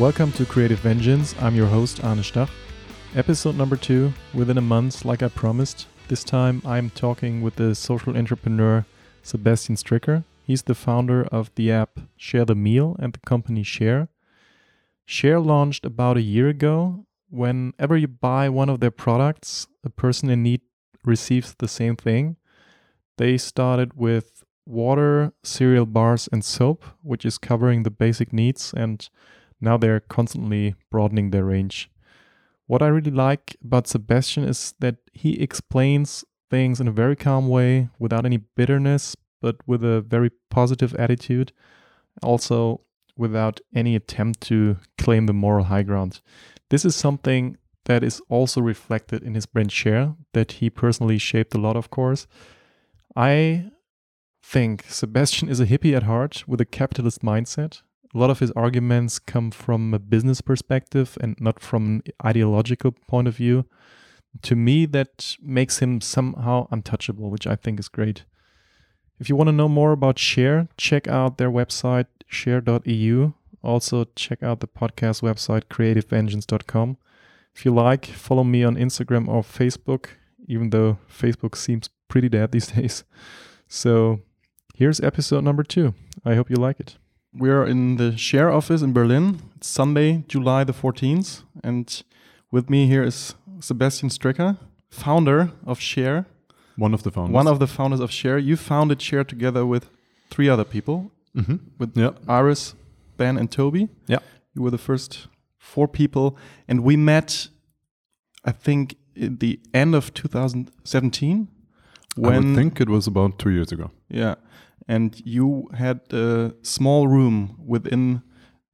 Welcome to Creative Vengeance. I'm your host, Arne Stach. Episode number two, within a month, like I promised. This time I'm talking with the social entrepreneur Sebastian Stricker. He's the founder of the app Share the Meal and the company Share. Share launched about a year ago. Whenever you buy one of their products, a person in need receives the same thing. They started with water, cereal bars, and soap, which is covering the basic needs, and now they're constantly broadening their range. What I really like about Sebastian is that he explains things in a very calm way, without any bitterness, but with a very positive attitude. Also, without any attempt to claim the moral high ground. This is something that is also reflected in his brand share that he personally shaped a lot, of course. I think Sebastian is a hippie at heart with a capitalist mindset. A lot of his arguments come from a business perspective and not from an ideological point of view. To me, that makes him somehow untouchable, which I think is great. If you want to know more about Share, check out their website, share.eu. Also, check out the podcast website, creativevengeance.com. If you like, follow me on Instagram or Facebook, even though Facebook seems pretty dead these days. So, here's episode number two. I hope you like it. We're in the Share office in Berlin. It's Sunday, July the 14th. And with me here is Sebastian Stricker, founder of Share. One of the founders. One of the founders of Share. You founded Share together with three other people, mm-hmm. with yeah. Iris, Ben, and Toby. Yeah. You were the first four people. And we met, I think, at the end of 2017. When I think it was about two years ago. Yeah. And you had a small room within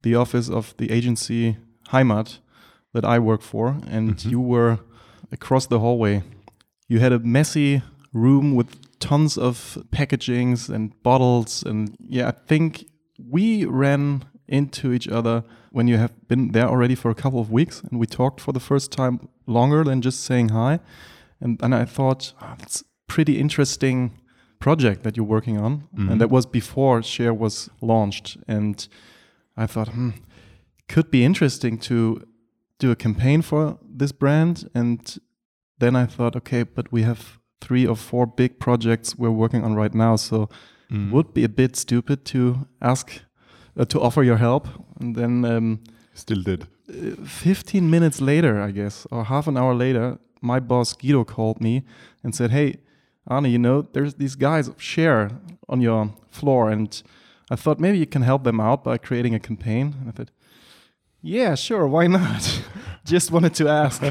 the office of the agency Heimat that I work for. And mm-hmm. you were across the hallway. You had a messy room with tons of packagings and bottles. And yeah, I think we ran into each other when you have been there already for a couple of weeks and we talked for the first time longer than just saying hi. And, and I thought, oh, that's pretty interesting project that you're working on. Mm-hmm. And that was before Share was launched. And I thought, hmm, could be interesting to do a campaign for this brand. And then I thought, okay, but we have three or four big projects we're working on right now. So mm. would be a bit stupid to ask uh, to offer your help. And then um, still did. Uh, 15 minutes later, I guess, or half an hour later, my boss Guido called me and said, "Hey, Arne, you know, there's these guys of share on your floor, and I thought maybe you can help them out by creating a campaign." And I thought, yeah, sure, why not? just wanted to ask.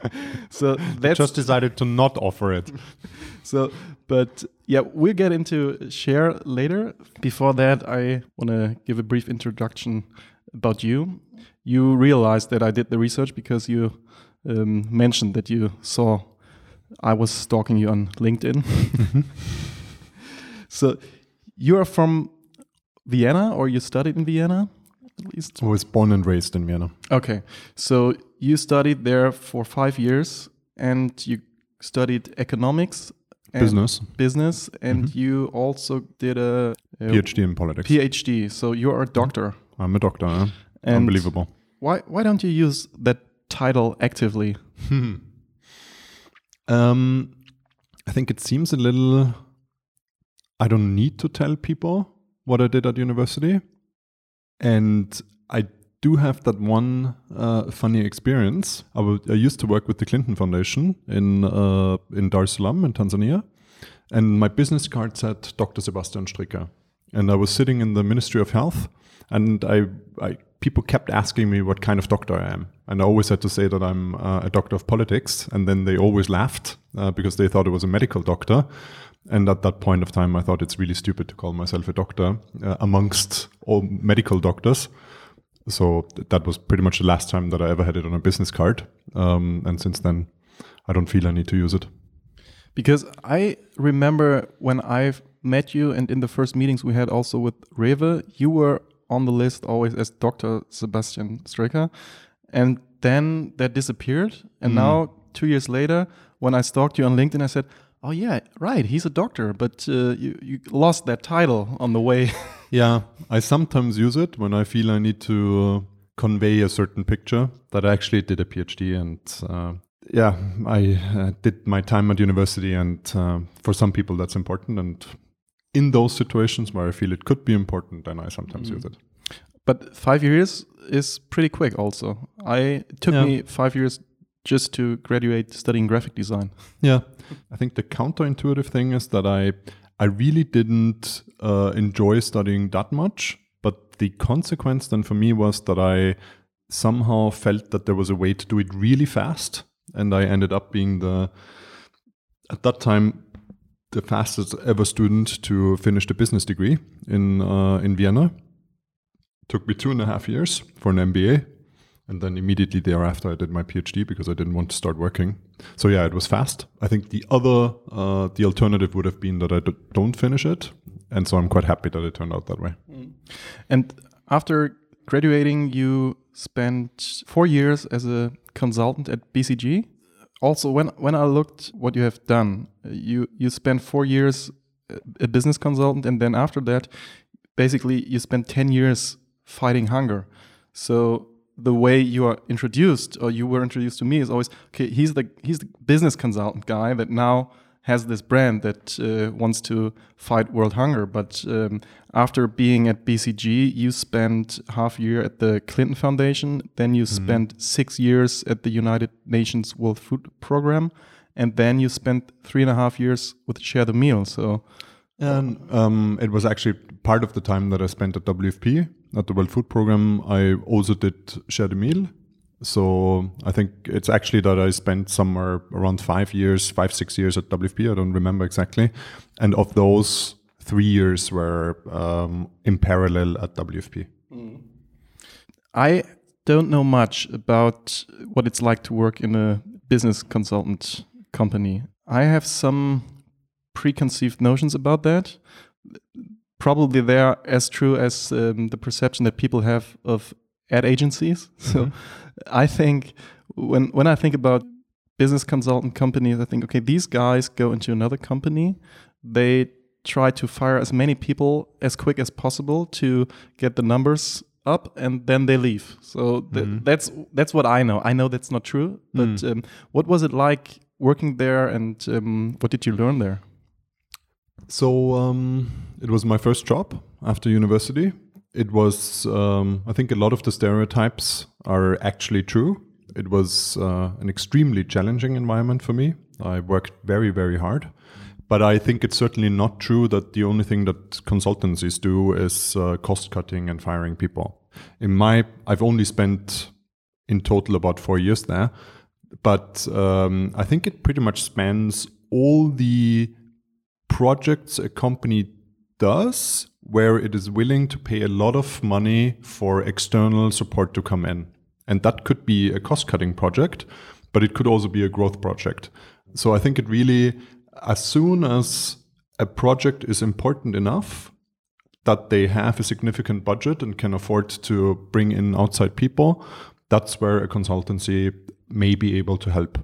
so that's just decided to not offer it. so, but yeah, we'll get into share later. Before that, I want to give a brief introduction about you. You realized that I did the research because you um, mentioned that you saw I was stalking you on LinkedIn. Mm-hmm. so you are from Vienna, or you studied in Vienna? at least? I was born and raised in Vienna. Okay. So you studied there for five years and you studied economics. business. Business. And mm-hmm. you also did a, a, PhD in politics. PhD. So you're a doctor. I'm a doctor. Huh? Unbelievable. Why, why don't you use that title actively? um, I think it seems a little. I don't need to tell people what I did at university. And I do have that one uh, funny experience. I, w- I used to work with the Clinton Foundation in uh, in Dar es Salaam in Tanzania, and my business card said Dr. Sebastian Stricker, and I was sitting in the Ministry of Health, and I, I people kept asking me what kind of doctor I am, and I always had to say that I'm uh, a doctor of politics, and then they always laughed uh, because they thought it was a medical doctor. And at that point of time, I thought it's really stupid to call myself a doctor uh, amongst all medical doctors. So th- that was pretty much the last time that I ever had it on a business card. Um, and since then, I don't feel I need to use it. Because I remember when I met you, and in the first meetings we had also with Rewe, you were on the list always as Dr. Sebastian Stricker. And then that disappeared. And mm. now, two years later, when I stalked you on LinkedIn, I said, oh yeah, right, he's a doctor, but uh, you you lost that title on the way. yeah, I sometimes use it when I feel I need to convey a certain picture that I actually did a PhD and uh, yeah, I uh, did my time at university, and uh, for some people that's important. And in those situations where I feel it could be important, then I sometimes Mm. use it. But five years is pretty quick. Also, I it took Yeah. me five years just to graduate studying graphic design. Yeah, I think the counterintuitive thing is that I I really didn't uh, enjoy studying that much, but the consequence then for me was that I somehow felt that there was a way to do it really fast, and I ended up being the at that time the fastest ever student to finish the business degree in uh, in Vienna. Took me two and a half years for an MBA, and then immediately thereafter I did my PhD because I didn't want to start working. So yeah, it was fast. I think the other, uh, the alternative would have been that I d- don't finish it, and so I'm quite happy that it turned out that way. And after graduating, you spent four years as a consultant at BCG. Also, when when I looked what you have done, you you spent four years uh, a business consultant, and then after that, basically you spent ten years fighting hunger. So the way you are introduced, or you were introduced to me, is always okay. He's the he's the business consultant guy that now has this brand that uh, wants to fight world hunger. But um, after being at BCG, you spent half year at the Clinton Foundation. Then you spent six years at the United Nations World Food Program, and then you spent three and a half years with Share the Meal. So And um, it was actually part of the time that I spent at WFP at the World Food Program. I also did share the meal. So I think it's actually that I spent somewhere around five years, five six years at WFP. I don't remember exactly. And of those, three years were um, in parallel at WFP. I don't know much about what it's like to work in a business consultant company. I have some preconceived notions about that. Probably they are as true as um, the perception that people have of ad agencies. So I think when when I think about business consultant companies, I think okay, these guys go into another company, they try to fire as many people as quick as possible to get the numbers up, and then they leave. So th- that's that's what I know. I know that's not true, but um, what was it like working there, and um, what did you learn there? So um, it was my first job after university. It was, um, I think, a lot of the stereotypes are actually true. It was uh, an extremely challenging environment for me. I worked very, very hard. But I think it's certainly not true that the only thing that consultancies do is uh, cost cutting and firing people. In my, I've only spent in total about four years there, but um, I think it pretty much spans all the projects a company does where it is willing to pay a lot of money for external support to come in. And that could be a cost cutting project, but it could also be a growth project. So I think it really, as soon as a project is important enough that they have a significant budget and can afford to bring in outside people, that's where a consultancy may be able to help.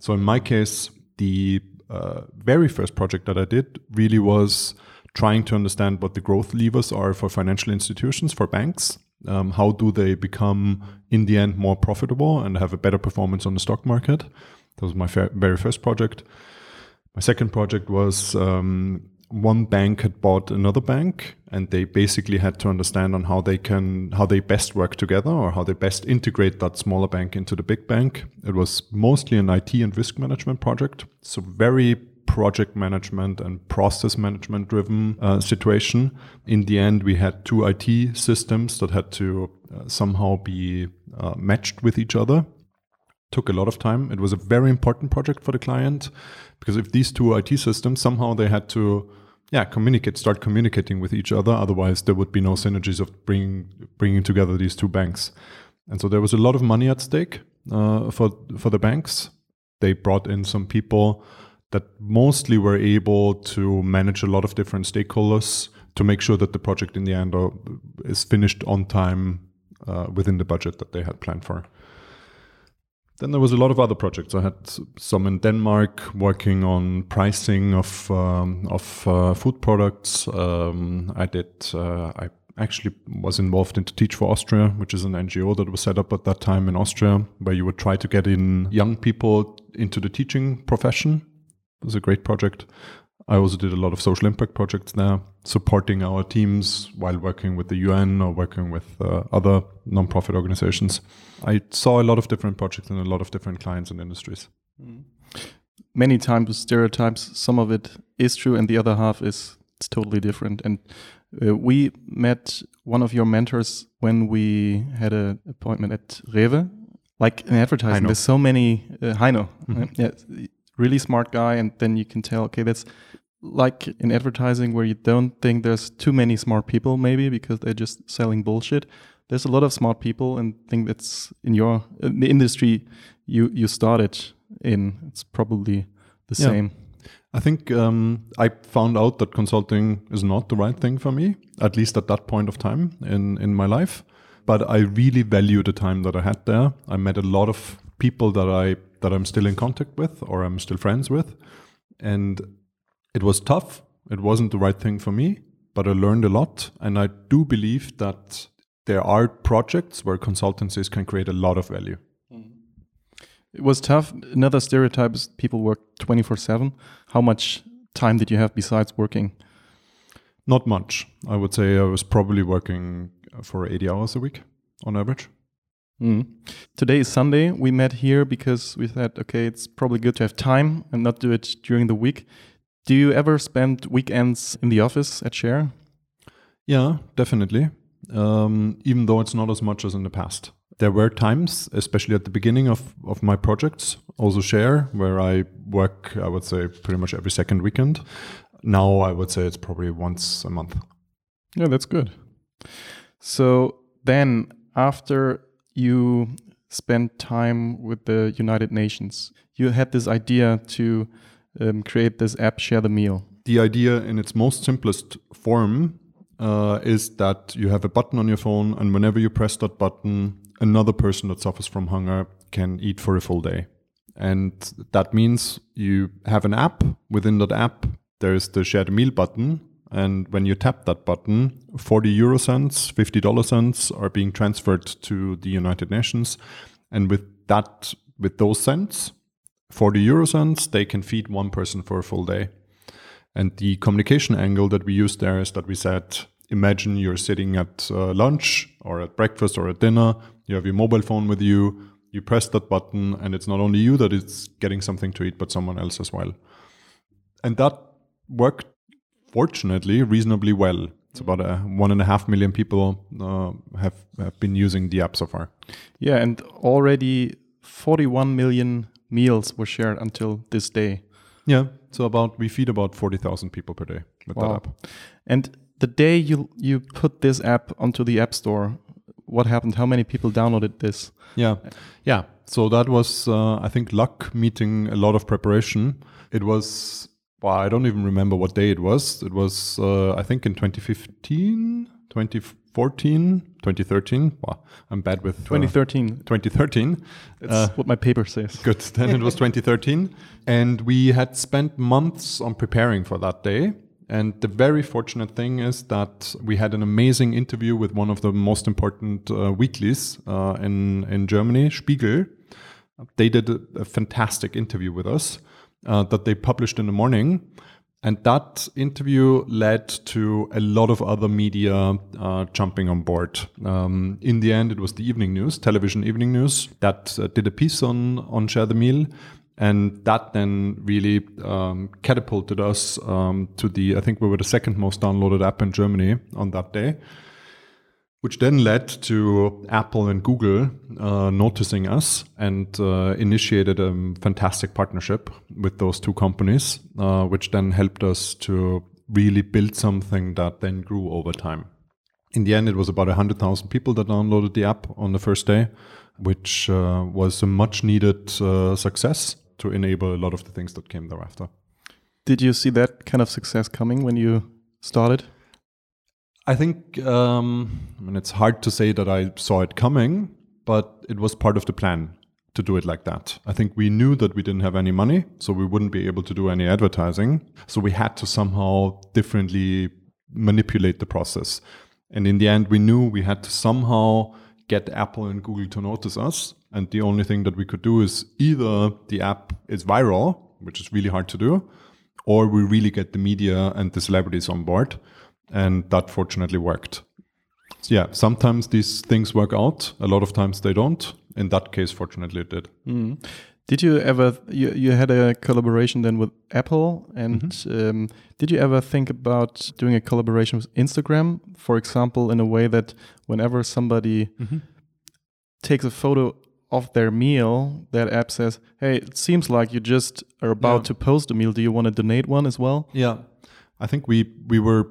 So in my case, the uh, very first project that I did really was trying to understand what the growth levers are for financial institutions, for banks. Um, how do they become, in the end, more profitable and have a better performance on the stock market? That was my very first project. My second project was um, one bank had bought another bank, and they basically had to understand on how they can how they best work together or how they best integrate that smaller bank into the big bank. It was mostly an IT and risk management project, so very project management and process management driven uh, situation. In the end, we had two IT systems that had to uh, somehow be uh, matched with each other took a lot of time. It was a very important project for the client because if these two IT systems somehow they had to yeah communicate start communicating with each other otherwise there would be no synergies of bringing bringing together these two banks and so there was a lot of money at stake uh, for for the banks they brought in some people that mostly were able to manage a lot of different stakeholders to make sure that the project in the end is finished on time uh, within the budget that they had planned for then there was a lot of other projects. I had some in Denmark working on pricing of um, of uh, food products. Um, I did. Uh, I actually was involved into Teach for Austria, which is an NGO that was set up at that time in Austria, where you would try to get in young people into the teaching profession. It was a great project. I also did a lot of social impact projects there, supporting our teams while working with the UN or working with uh, other nonprofit organizations. I saw a lot of different projects and a lot of different clients and industries. Mm. Many times with stereotypes, some of it is true, and the other half is it's totally different. And uh, we met one of your mentors when we had an appointment at Rewe, like in advertising. There's so many uh, Heino, mm -hmm. yeah, really smart guy, and then you can tell, okay, that's like in advertising where you don't think there's too many smart people, maybe because they're just selling bullshit. There's a lot of smart people, and think that's in your in the industry you you started in. It's probably the yeah. same. I think um, I found out that consulting is not the right thing for me, at least at that point of time in, in my life. But I really value the time that I had there. I met a lot of people that I that I'm still in contact with or I'm still friends with. And it was tough. It wasn't the right thing for me, but I learned a lot. And I do believe that there are projects where consultancies can create a lot of value. Mm-hmm. It was tough. Another stereotype is people work 24 7. How much time did you have besides working? Not much. I would say I was probably working for 80 hours a week on average. Mm. Today is Sunday. We met here because we thought, okay, it's probably good to have time and not do it during the week. Do you ever spend weekends in the office at Share? Yeah, definitely. Um, even though it's not as much as in the past there were times, especially at the beginning of, of my projects, also share, where I work, I would say, pretty much every second weekend. Now I would say it's probably once a month. Yeah, that's good. So then, after you spent time with the United Nations, you had this idea to um, create this app, Share the Meal. The idea, in its most simplest form, uh, is that you have a button on your phone, and whenever you press that button, another person that suffers from hunger can eat for a full day. And that means you have an app. Within that app, there's the share the meal button. And when you tap that button, 40 euro cents, 50 dollar cents are being transferred to the United Nations. And with that, with those cents, 40 euro cents, they can feed one person for a full day. And the communication angle that we used there is that we said, imagine you're sitting at uh, lunch or at breakfast or at dinner you have your mobile phone with you, you press that button, and it's not only you that is getting something to eat, but someone else as well. And that worked, fortunately, reasonably well. It's about a one and a half million people uh, have, have been using the app so far. Yeah, and already 41 million meals were shared until this day. Yeah, so about we feed about 40,000 people per day with wow. that app. And the day you you put this app onto the App Store, what happened? How many people downloaded this? Yeah, yeah. So that was, uh, I think, luck meeting a lot of preparation. It was, well, I don't even remember what day it was. It was, uh, I think, in 2015, 2014, 2013. Well, I'm bad with 2013. Uh, 2013. That's uh, what my paper says. Good. Then it was 2013, and we had spent months on preparing for that day. And the very fortunate thing is that we had an amazing interview with one of the most important uh, weeklies uh, in, in Germany, Spiegel. They did a, a fantastic interview with us uh, that they published in the morning. And that interview led to a lot of other media uh, jumping on board. Um, in the end, it was the evening news, television evening news, that uh, did a piece on, on Share the Meal and that then really um, catapulted us um, to the, I think we were the second most downloaded app in Germany on that day, which then led to Apple and Google uh, noticing us and uh, initiated a fantastic partnership with those two companies, uh, which then helped us to really build something that then grew over time. In the end, it was about 100,000 people that downloaded the app on the first day, which uh, was a much needed uh, success to enable a lot of the things that came thereafter. Did you see that kind of success coming when you started? I think um, I mean it's hard to say that I saw it coming, but it was part of the plan to do it like that. I think we knew that we didn't have any money, so we wouldn't be able to do any advertising. So we had to somehow differently manipulate the process. And in the end, we knew we had to somehow get Apple and Google to notice us. And the only thing that we could do is either the app is viral, which is really hard to do, or we really get the media and the celebrities on board. And that fortunately worked. So yeah, sometimes these things work out, a lot of times they don't. In that case, fortunately, it did. Mm. Did you ever you you had a collaboration then with Apple and mm -hmm. um, did you ever think about doing a collaboration with Instagram, for example, in a way that whenever somebody mm -hmm. takes a photo of their meal, that app says, "Hey, it seems like you just are about yeah. to post a meal. Do you want to donate one as well?" Yeah, I think we we were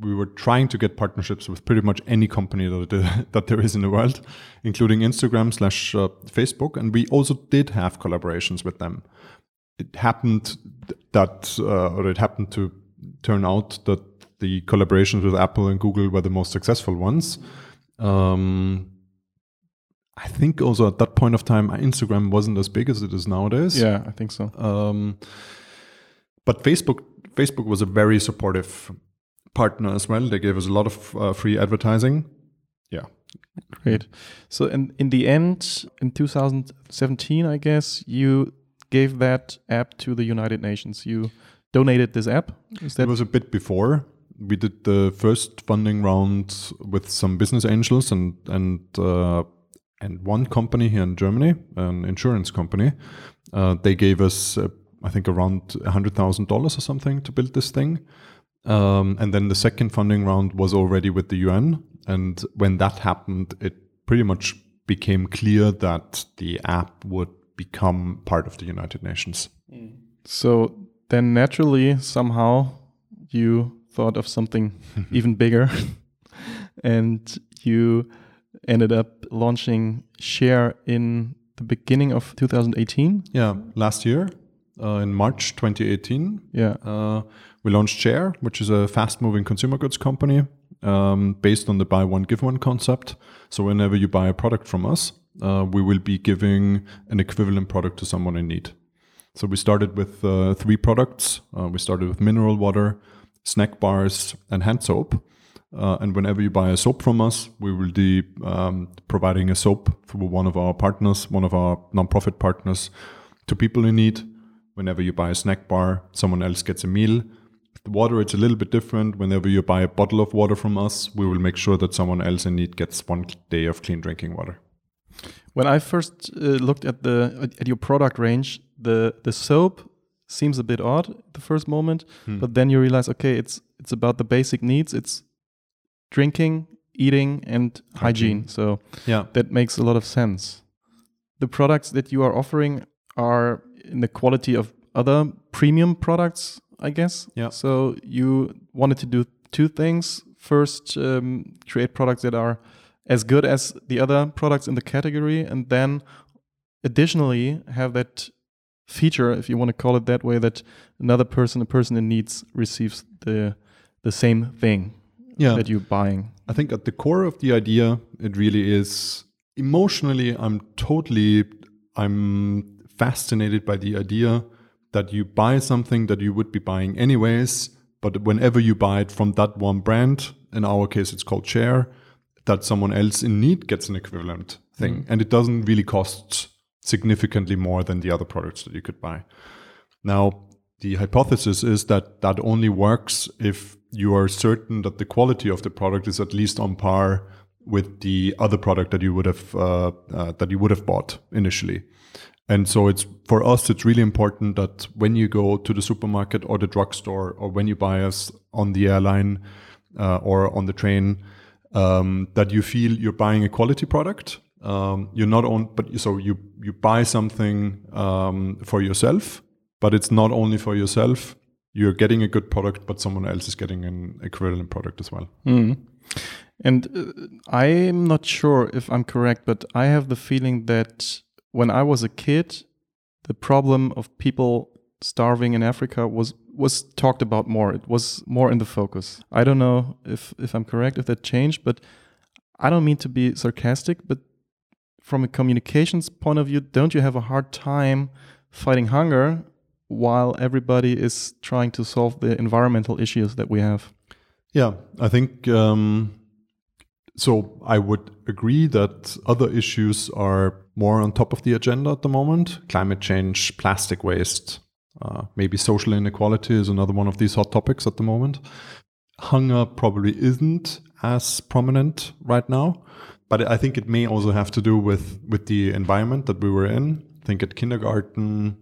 we were trying to get partnerships with pretty much any company that, that there is in the world, including Instagram slash uh, Facebook, and we also did have collaborations with them. It happened that, uh, or it happened to turn out that the collaborations with Apple and Google were the most successful ones. Um, I think also at that point of time, Instagram wasn't as big as it is nowadays. Yeah, I think so. Um, but Facebook, Facebook was a very supportive partner as well. They gave us a lot of uh, free advertising. Yeah. Great. So in in the end, in 2017, I guess you gave that app to the United Nations. You donated this app. Is that it was a bit before. We did the first funding round with some business angels and and uh, and one company here in Germany, an insurance company. Uh, they gave us, uh, I think, around a hundred thousand dollars or something to build this thing. Um, and then the second funding round was already with the UN. And when that happened, it pretty much became clear that the app would become part of the United Nations. So then naturally, somehow, you thought of something even bigger. and you ended up launching Share in the beginning of 2018. Yeah, last year uh, in March 2018. Yeah. Uh, we launched Share, which is a fast moving consumer goods company um, based on the buy one, give one concept. So, whenever you buy a product from us, uh, we will be giving an equivalent product to someone in need. So, we started with uh, three products. Uh, we started with mineral water, snack bars, and hand soap. Uh, and whenever you buy a soap from us, we will be um, providing a soap through one of our partners, one of our nonprofit partners, to people in need. Whenever you buy a snack bar, someone else gets a meal the water, it's a little bit different. Whenever you buy a bottle of water from us, we will make sure that someone else in need gets one day of clean drinking water. When I first uh, looked at the at your product range, the the soap seems a bit odd at the first moment, hmm. but then you realize, okay, it's it's about the basic needs. It's drinking, eating, and hygiene. hygiene. So yeah, that makes a lot of sense. The products that you are offering are in the quality of other premium products I guess. Yeah. So you wanted to do two things. First, um, create products that are as good as the other products in the category, and then additionally have that feature, if you want to call it that way, that another person, a person in needs, receives the the same thing yeah. that you're buying. I think at the core of the idea, it really is emotionally. I'm totally I'm fascinated by the idea that you buy something that you would be buying anyways, but whenever you buy it from that one brand, in our case it's called Share, that someone else in need gets an equivalent thing. Mm. And it doesn't really cost significantly more than the other products that you could buy. Now, the hypothesis is that that only works if you are certain that the quality of the product is at least on par with the other product that you would have uh, uh, that you would have bought initially. And so it's for us, it's really important that when you go to the supermarket or the drugstore, or when you buy us on the airline uh, or on the train, um, that you feel you're buying a quality product. Um, you're not on, but so you you buy something um, for yourself, but it's not only for yourself. You're getting a good product, but someone else is getting an equivalent product as well. Mm. And uh, I'm not sure if I'm correct, but I have the feeling that when I was a kid, the problem of people starving in Africa was was talked about more. It was more in the focus. I don't know if if I'm correct if that changed, but I don't mean to be sarcastic, but from a communications point of view, don't you have a hard time fighting hunger while everybody is trying to solve the environmental issues that we have? Yeah, I think um, So I would agree that other issues are more on top of the agenda at the moment climate change, plastic waste, uh, maybe social inequality is another one of these hot topics at the moment. Hunger probably isn't as prominent right now, but I think it may also have to do with, with the environment that we were in. I think at kindergarten,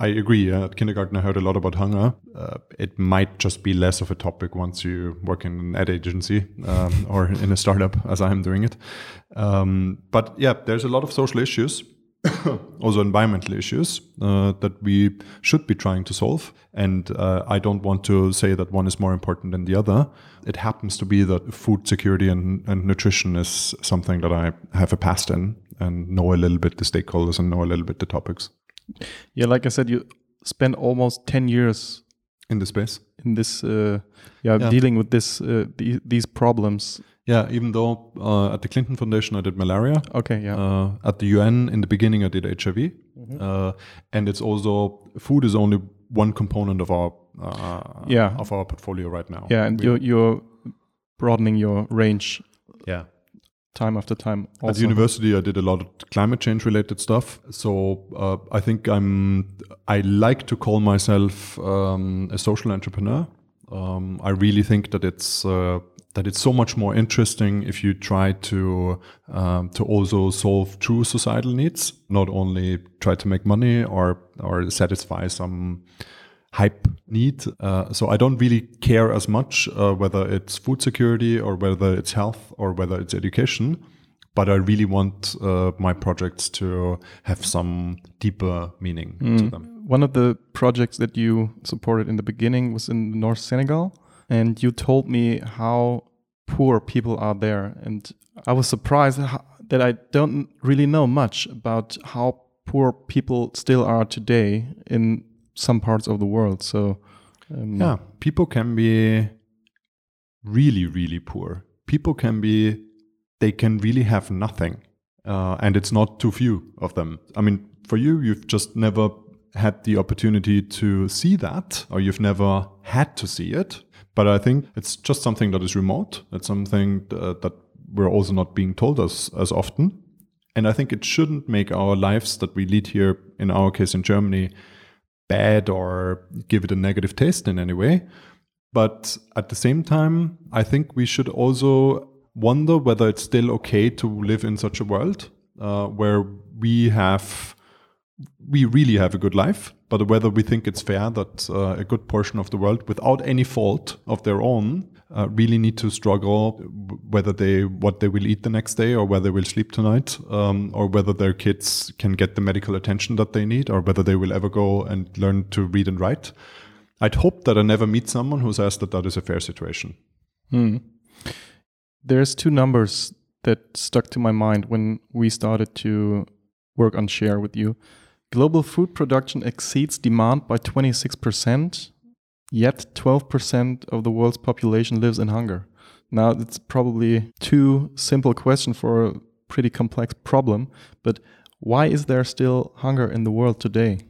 I agree. Uh, at kindergarten, I heard a lot about hunger. Uh, it might just be less of a topic once you work in an ad agency um, or in a startup, as I am doing it. Um, but yeah, there's a lot of social issues, also environmental issues uh, that we should be trying to solve. And uh, I don't want to say that one is more important than the other. It happens to be that food security and, and nutrition is something that I have a past in and know a little bit the stakeholders and know a little bit the topics. Yeah, like I said, you spent almost 10 years in the space? in this uh, yeah, yeah, dealing with this uh, the, these problems. Yeah even though uh, at the clinton foundation i did malaria. Okay yeah. Uh, at the un in the beginning i did hiv mm -hmm. and it's also food is only one component of our uh, yeah. of our portfolio right now. Yeah and we, you're you're broadening your range. Yeah time after time. Also. At the university, I did a lot of climate change related stuff. So uh, I think I'm. I like to call myself um, a social entrepreneur. Um, I really think that it's uh, that it's so much more interesting if you try to um, to also solve true societal needs, not only try to make money or or satisfy some hype need. Uh, so I don't really care as much uh, whether it's food security or whether it's health or whether it's education. But I really want uh, my projects to have some deeper meaning mm. to them. One of the projects that you supported in the beginning was in North Senegal, and you told me how poor people are there, and I was surprised that I don't really know much about how poor people still are today in some parts of the world. So um, yeah, people can be really, really poor. People can be, they can really have nothing, uh, and it's not too few of them. I mean, for you, you've just never had the opportunity to see that, or you've never had to see it. But I think it's just something that is remote. It's something that, that we're also not being told as as often. And I think it shouldn't make our lives that we lead here, in our case in Germany, bad or give it a negative taste in any way. But at the same time, I think we should also wonder whether it's still okay to live in such a world uh, where we have we really have a good life, but whether we think it's fair that uh, a good portion of the world, without any fault of their own, uh, really need to struggle whether they what they will eat the next day or whether they will sleep tonight um, or whether their kids can get the medical attention that they need or whether they will ever go and learn to read and write. I'd hope that i never meet someone who says that that is a fair situation. Hmm. there's two numbers that stuck to my mind when we started to work on share with you. Global food production exceeds demand by 26% Yet 12% of the world's population lives in hunger. Now, it's probably too simple question for a pretty complex problem, but why is there still hunger in the world today?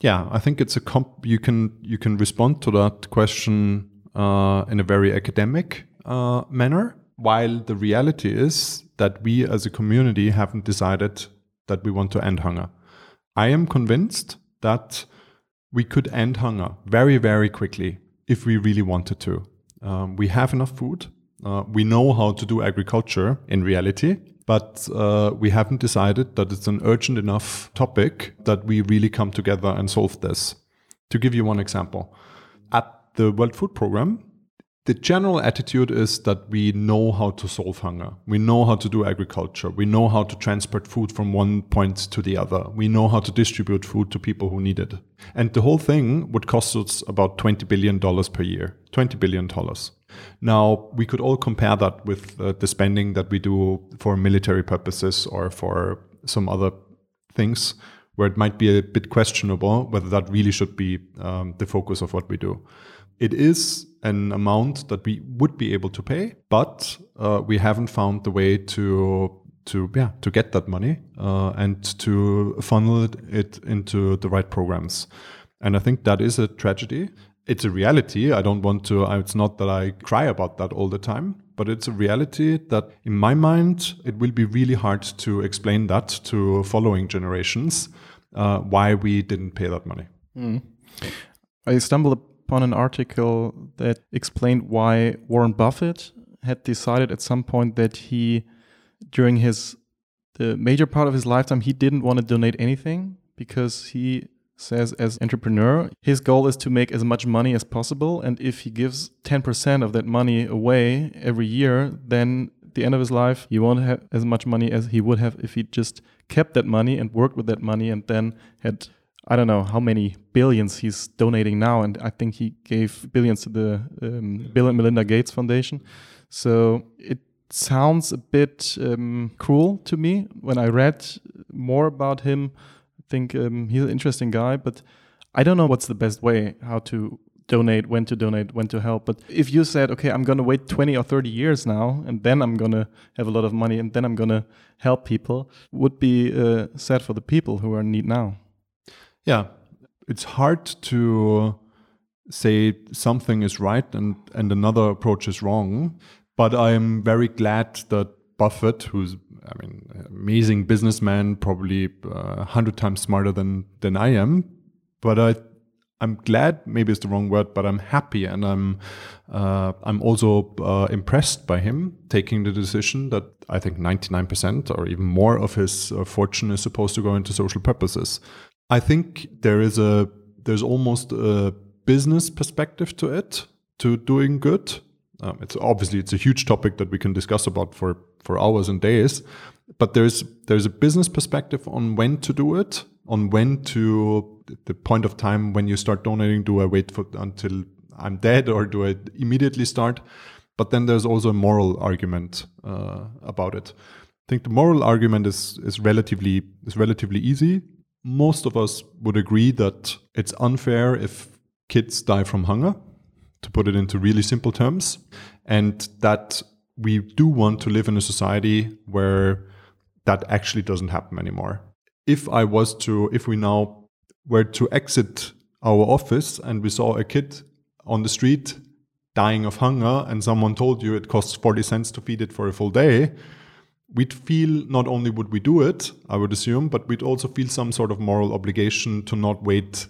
Yeah, I think it's a comp you can you can respond to that question uh, in a very academic uh, manner, while the reality is that we as a community haven't decided that we want to end hunger. I am convinced that we could end hunger very, very quickly if we really wanted to. Um, we have enough food. Uh, we know how to do agriculture in reality, but uh, we haven't decided that it's an urgent enough topic that we really come together and solve this. To give you one example, at the World Food Program, the general attitude is that we know how to solve hunger. We know how to do agriculture. We know how to transport food from one point to the other. We know how to distribute food to people who need it. And the whole thing would cost us about $20 billion per year. $20 billion. Now, we could all compare that with uh, the spending that we do for military purposes or for some other things where it might be a bit questionable whether that really should be um, the focus of what we do. It is an amount that we would be able to pay, but uh, we haven't found the way to to yeah to get that money uh, and to funnel it, it into the right programs. And I think that is a tragedy. It's a reality. I don't want to. It's not that I cry about that all the time, but it's a reality that, in my mind, it will be really hard to explain that to following generations uh, why we didn't pay that money. Mm. I stumbled upon an article that explained why Warren Buffett had decided at some point that he, during his the major part of his lifetime, he didn't want to donate anything because he says as entrepreneur his goal is to make as much money as possible. And if he gives 10% of that money away every year then at the end of his life he won't have as much money as he would have if he just kept that money and worked with that money and then had I don't know how many billions he's donating now, and I think he gave billions to the um, Bill and Melinda Gates Foundation. So it sounds a bit um, cruel to me when I read more about him. I think um, he's an interesting guy, but I don't know what's the best way how to donate, when to donate, when to help. But if you said, okay, I'm going to wait 20 or 30 years now, and then I'm going to have a lot of money, and then I'm going to help people, would be uh, sad for the people who are in need now. Yeah, it's hard to say something is right and, and another approach is wrong. But I'm very glad that Buffett, who's I mean, amazing businessman, probably uh, hundred times smarter than than I am. But I, I'm glad. Maybe it's the wrong word, but I'm happy, and I'm, uh, I'm also uh, impressed by him taking the decision that I think 99% or even more of his uh, fortune is supposed to go into social purposes. I think there is a there's almost a business perspective to it to doing good. Um, it's obviously it's a huge topic that we can discuss about for for hours and days, but there's there's a business perspective on when to do it, on when to the point of time when you start donating. Do I wait for until I'm dead or do I immediately start? But then there's also a moral argument uh, about it. I think the moral argument is is relatively is relatively easy most of us would agree that it's unfair if kids die from hunger, to put it into really simple terms, and that we do want to live in a society where that actually doesn't happen anymore. If I was to, if we now were to exit our office and we saw a kid on the street dying of hunger and someone told you it costs 40 cents to feed it for a full day, we'd feel not only would we do it, I would assume, but we'd also feel some sort of moral obligation to not wait,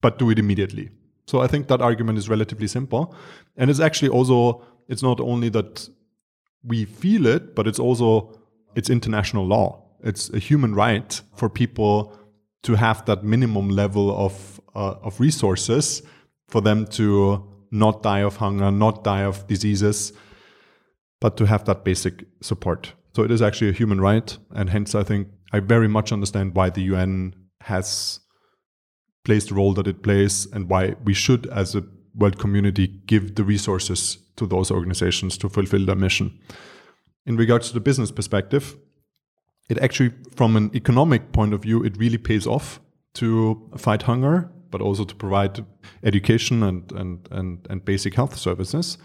but do it immediately. So I think that argument is relatively simple. And it's actually also, it's not only that we feel it, but it's also, it's international law. It's a human right for people to have that minimum level of, uh, of resources for them to not die of hunger, not die of diseases, but to have that basic support. So it is actually a human right. And hence, I think I very much understand why the UN has placed the role that it plays and why we should, as a world community, give the resources to those organizations to fulfill their mission. In regards to the business perspective, it actually, from an economic point of view, it really pays off to fight hunger, but also to provide education and, and, and, and basic health services.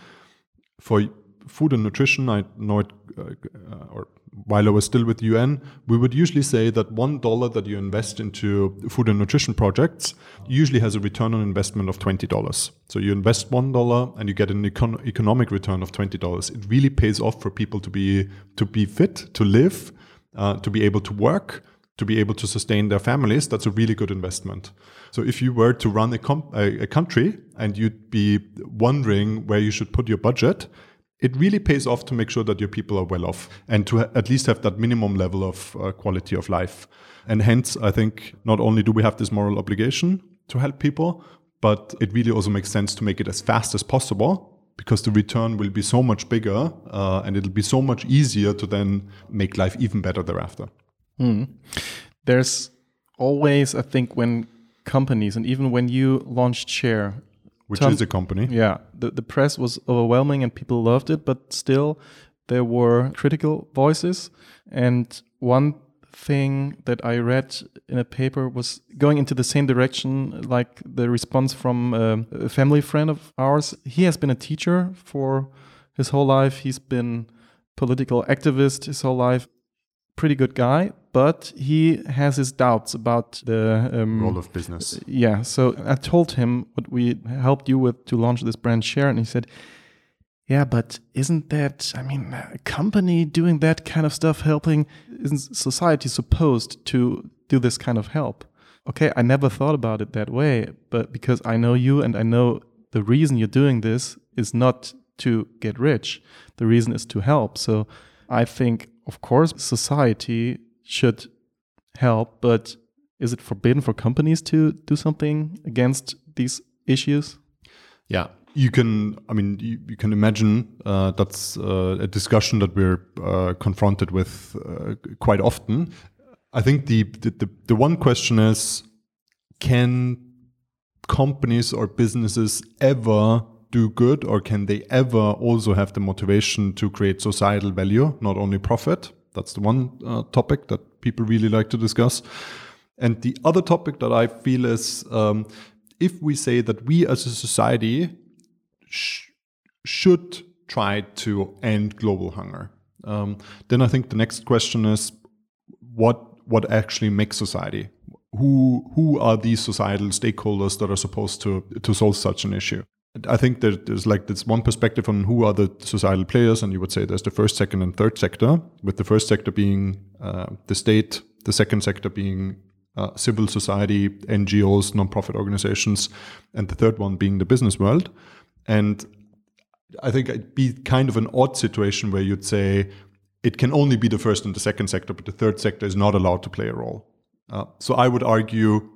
For food and nutrition, I know it, uh, or while I was still with UN, we would usually say that one dollar that you invest into food and nutrition projects usually has a return on investment of twenty dollars. So you invest one dollar and you get an econ- economic return of twenty dollars. It really pays off for people to be to be fit, to live, uh, to be able to work, to be able to sustain their families. That's a really good investment. So if you were to run a, com- a country and you'd be wondering where you should put your budget it really pays off to make sure that your people are well off and to at least have that minimum level of uh, quality of life. And hence, I think not only do we have this moral obligation to help people, but it really also makes sense to make it as fast as possible because the return will be so much bigger uh, and it'll be so much easier to then make life even better thereafter. Mm. There's always, I think, when companies and even when you launched Share, which Tom, is a company. Yeah, the the press was overwhelming and people loved it, but still there were critical voices. And one thing that I read in a paper was going into the same direction, like the response from um, a family friend of ours. He has been a teacher for his whole life. He's been political activist his whole life. Pretty good guy, but he has his doubts about the um, role of business. Yeah, so I told him what we helped you with to launch this brand share, and he said, yeah, but isn't that, I mean, a company doing that kind of stuff helping? Isn't society supposed to do this kind of help? Okay, I never thought about it that way, but because I know you and I know the reason you're doing this is not to get rich, the reason is to help. So I think, of course, society should help, but is it forbidden for companies to do something against these issues? Yeah, you can i mean you, you can imagine uh, that's uh, a discussion that we're uh, confronted with uh, quite often. I think the, the the one question is can companies or businesses ever do good or can they ever also have the motivation to create societal value not only profit that's the one uh, topic that people really like to discuss and the other topic that i feel is um, if we say that we as a society sh should try to end global hunger. Um, then I think the next question is what what actually makes society? Who who are these societal stakeholders that are supposed to to solve such an issue? I think that there's like this one perspective on who are the societal players, and you would say there's the first, second, and third sector, with the first sector being uh, the state, the second sector being uh, civil society, NGOs, non-profit organizations, and the third one being the business world. And I think it'd be kind of an odd situation where you'd say it can only be the first and the second sector, but the third sector is not allowed to play a role. Uh, so I would argue,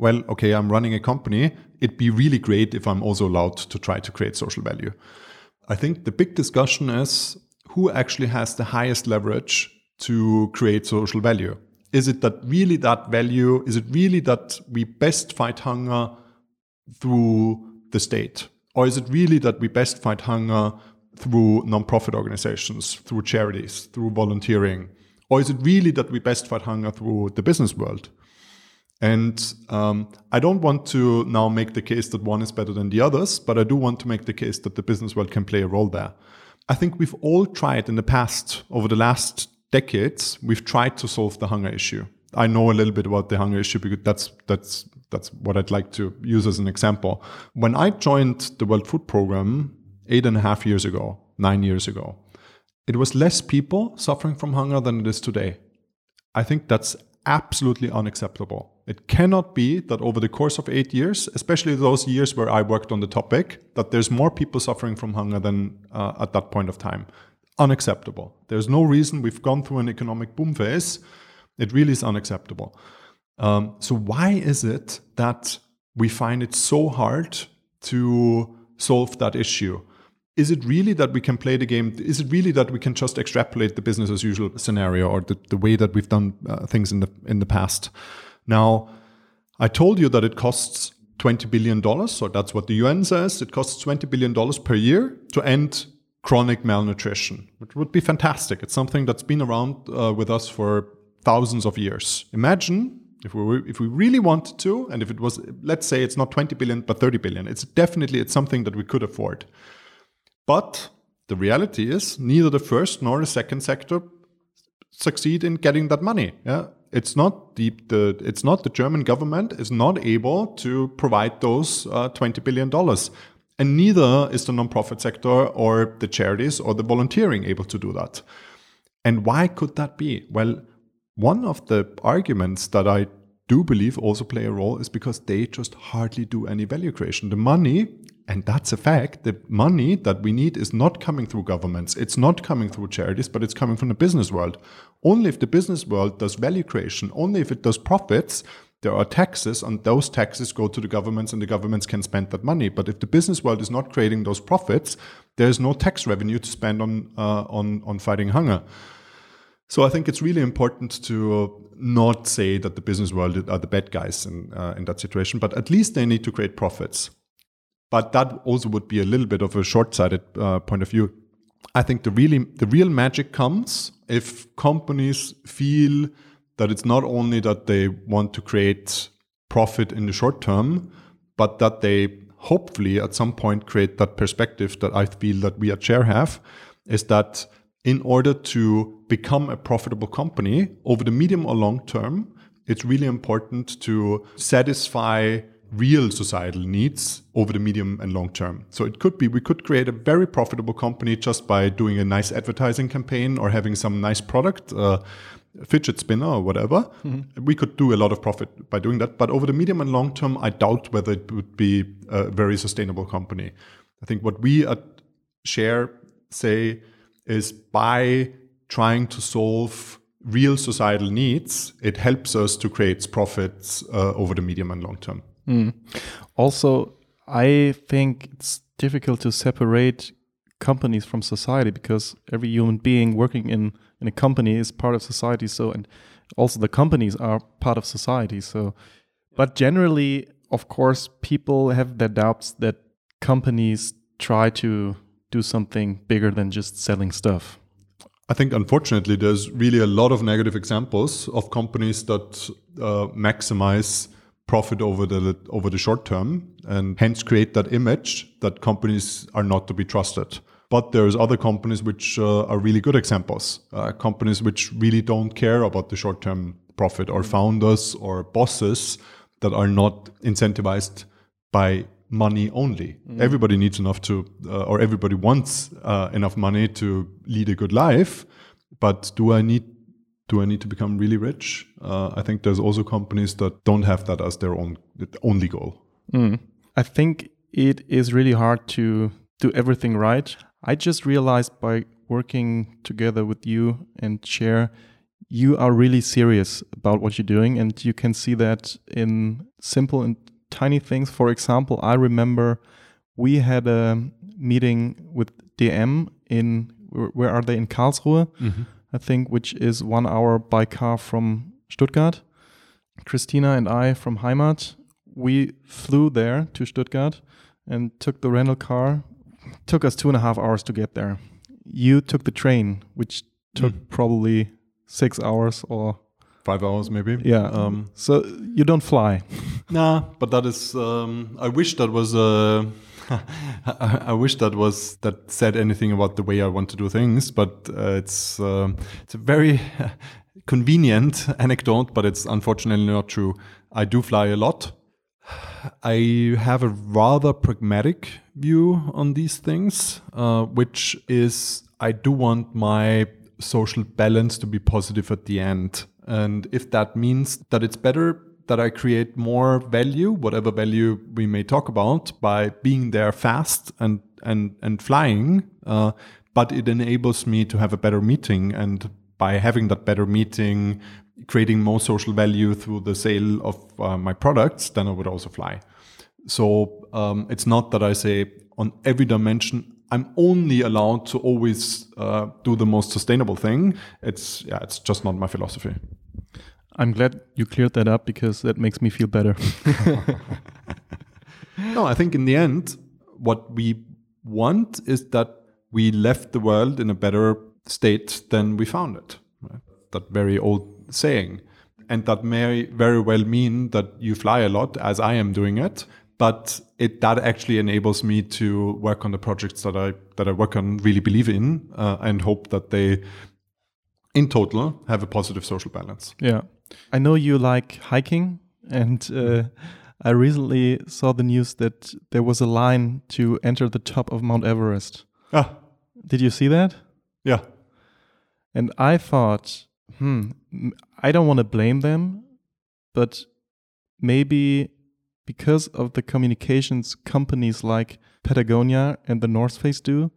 well, okay, I'm running a company. It'd be really great if I'm also allowed to try to create social value. I think the big discussion is who actually has the highest leverage to create social value. Is it that really that value? Is it really that we best fight hunger through the state? Or is it really that we best fight hunger through nonprofit organizations, through charities, through volunteering? Or is it really that we best fight hunger through the business world? And um, I don't want to now make the case that one is better than the others, but I do want to make the case that the business world can play a role there. I think we've all tried in the past, over the last decades, we've tried to solve the hunger issue. I know a little bit about the hunger issue because that's that's that's what I'd like to use as an example. When I joined the World Food Program eight and a half years ago, nine years ago, it was less people suffering from hunger than it is today. I think that's absolutely unacceptable. It cannot be that over the course of eight years, especially those years where I worked on the topic, that there's more people suffering from hunger than uh, at that point of time. Unacceptable. There's no reason we've gone through an economic boom phase. It really is unacceptable. Um, so, why is it that we find it so hard to solve that issue? Is it really that we can play the game? Is it really that we can just extrapolate the business as usual scenario or the, the way that we've done uh, things in the in the past? Now, I told you that it costs twenty billion dollars, so that's what the UN says. It costs twenty billion dollars per year to end chronic malnutrition, which would be fantastic. It's something that's been around uh, with us for thousands of years. Imagine if we if we really wanted to, and if it was, let's say it's not 20 billion but 30 billion, it's definitely it's something that we could afford. But the reality is, neither the first nor the second sector succeed in getting that money. Yeah, it's not the, the it's not the German government is not able to provide those uh, 20 billion dollars, and neither is the nonprofit sector or the charities or the volunteering able to do that. And why could that be? Well one of the arguments that I do believe also play a role is because they just hardly do any value creation. The money, and that's a fact, the money that we need is not coming through governments, it's not coming through charities, but it's coming from the business world. Only if the business world does value creation, only if it does profits, there are taxes, and those taxes go to the governments, and the governments can spend that money. But if the business world is not creating those profits, there is no tax revenue to spend on uh, on on fighting hunger. So I think it's really important to not say that the business world are the bad guys in, uh, in that situation, but at least they need to create profits. But that also would be a little bit of a short-sighted uh, point of view. I think the really the real magic comes if companies feel that it's not only that they want to create profit in the short term, but that they hopefully at some point create that perspective that I feel that we at Share have, is that in order to become a profitable company over the medium or long term, it's really important to satisfy real societal needs over the medium and long term. So it could be we could create a very profitable company just by doing a nice advertising campaign or having some nice product. Uh, fidget spinner or whatever mm-hmm. we could do a lot of profit by doing that but over the medium and long term i doubt whether it would be a very sustainable company i think what we at share say is by trying to solve real societal needs, it helps us to create profits uh, over the medium and long term. Mm. Also, I think it's difficult to separate companies from society because every human being working in, in a company is part of society. So, and also the companies are part of society. So, but generally, of course, people have their doubts that companies try to do something bigger than just selling stuff. I think, unfortunately, there's really a lot of negative examples of companies that uh, maximize profit over the over the short term, and hence create that image that companies are not to be trusted. But there's other companies which uh, are really good examples. Uh, companies which really don't care about the short term profit, or founders or bosses that are not incentivized by money only. Mm. Everybody needs enough to, uh, or everybody wants uh, enough money to lead a good life. But do I need do I need to become really rich? Uh, I think there's also companies that don't have that as their own only goal. Mm. I think it is really hard to do everything right. I just realized by working together with you and Share, you are really serious about what you're doing and you can see that in simple and tiny things. For example, I remember we had a meeting with DM in where are they in Karlsruhe, mm-hmm. I think, which is one hour by car from Stuttgart. Christina and I from Heimat, we flew there to Stuttgart and took the rental car. Took us two and a half hours to get there. You took the train, which took mm. probably six hours or five hours maybe. Yeah. Um, so you don't fly. nah, but that is. Um, I wish that was. Uh, I wish that was that said anything about the way I want to do things, but uh, it's uh, it's a very convenient anecdote, but it's unfortunately not true. I do fly a lot. I have a rather pragmatic view on these things, uh, which is I do want my social balance to be positive at the end. And if that means that it's better that I create more value, whatever value we may talk about, by being there fast and and and flying, uh, but it enables me to have a better meeting, and by having that better meeting, creating more social value through the sale of uh, my products, then I would also fly. So um, it's not that I say on every dimension I'm only allowed to always uh, do the most sustainable thing. It's yeah, it's just not my philosophy. I'm glad you cleared that up because that makes me feel better. no, I think in the end, what we want is that we left the world in a better state than we found it. Right? That very old saying. And that may very well mean that you fly a lot, as I am doing it, but it that actually enables me to work on the projects that I that I work on, really believe in, uh, and hope that they, in total, have a positive social balance. Yeah. I know you like hiking, and uh, I recently saw the news that there was a line to enter the top of Mount Everest. Ah. Did you see that? Yeah. And I thought, hmm, I don't want to blame them, but maybe because of the communications companies like Patagonia and the North Face do,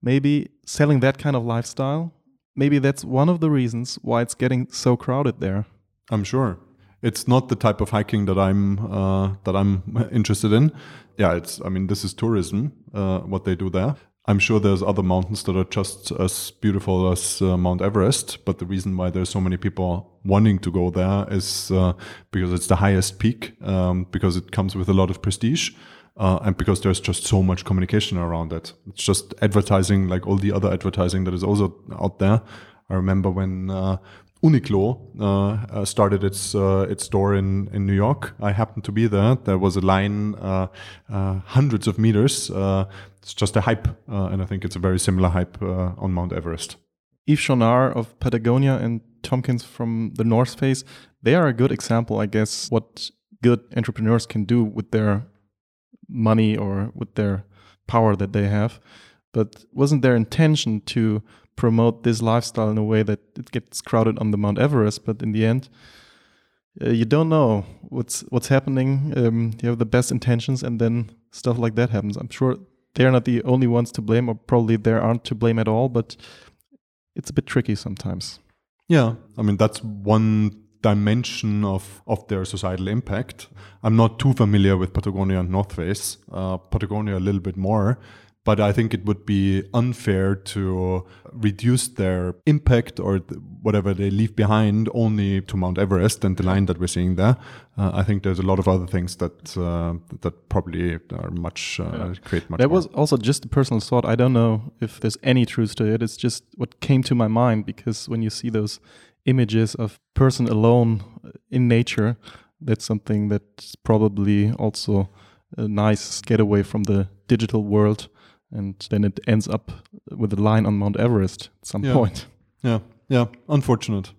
maybe selling that kind of lifestyle, maybe that's one of the reasons why it's getting so crowded there. I'm sure. It's not the type of hiking that I'm uh, that I'm interested in. Yeah, it's. I mean, this is tourism. Uh, what they do there. I'm sure there's other mountains that are just as beautiful as uh, Mount Everest, but the reason why there's so many people wanting to go there is uh, because it's the highest peak, um, because it comes with a lot of prestige, uh, and because there's just so much communication around it. It's just advertising, like all the other advertising that is also out there. I remember when uh, Uniqlo uh, uh, started its uh, its store in in New York. I happened to be there. There was a line uh, uh, hundreds of meters. Uh, it's just a hype, and I think it's a very similar hype on Mount Everest. Yves Chouinard of Patagonia and Tompkins from the North Face, they are a good example, I guess, what good entrepreneurs can do with their money or with their power that they have. But wasn't their intention to promote this lifestyle in a way that it gets crowded on the Mount Everest? But in the end, uh, you don't know what's what's happening. Um, you have the best intentions, and then stuff like that happens. I'm sure they're not the only ones to blame, or probably they aren't to blame at all. But it's a bit tricky sometimes. Yeah, I mean that's one dimension of of their societal impact. I'm not too familiar with Patagonia and North Face. Uh, Patagonia a little bit more, but I think it would be unfair to reduce their impact or th- whatever they leave behind only to Mount Everest and the line that we're seeing there. Uh, I think there's a lot of other things that uh, that probably are much uh, yeah. create much. That more. was also just a personal thought. I don't know if there's any truth to it. It's just what came to my mind because when you see those images of person alone in nature, that's something that's probably also a nice getaway from the digital world and then it ends up with a line on Mount Everest at some yeah. point. Yeah, yeah, unfortunate.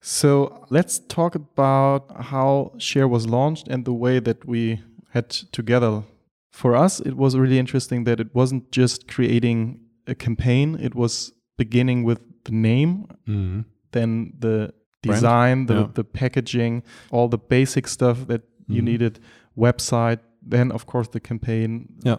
So let's talk about how Share was launched and the way that we had together. For us, it was really interesting that it wasn't just creating a campaign, it was beginning with the name, mm-hmm. then the design, the, yeah. the packaging, all the basic stuff that you mm-hmm. needed, website, then, of course, the campaign. Yeah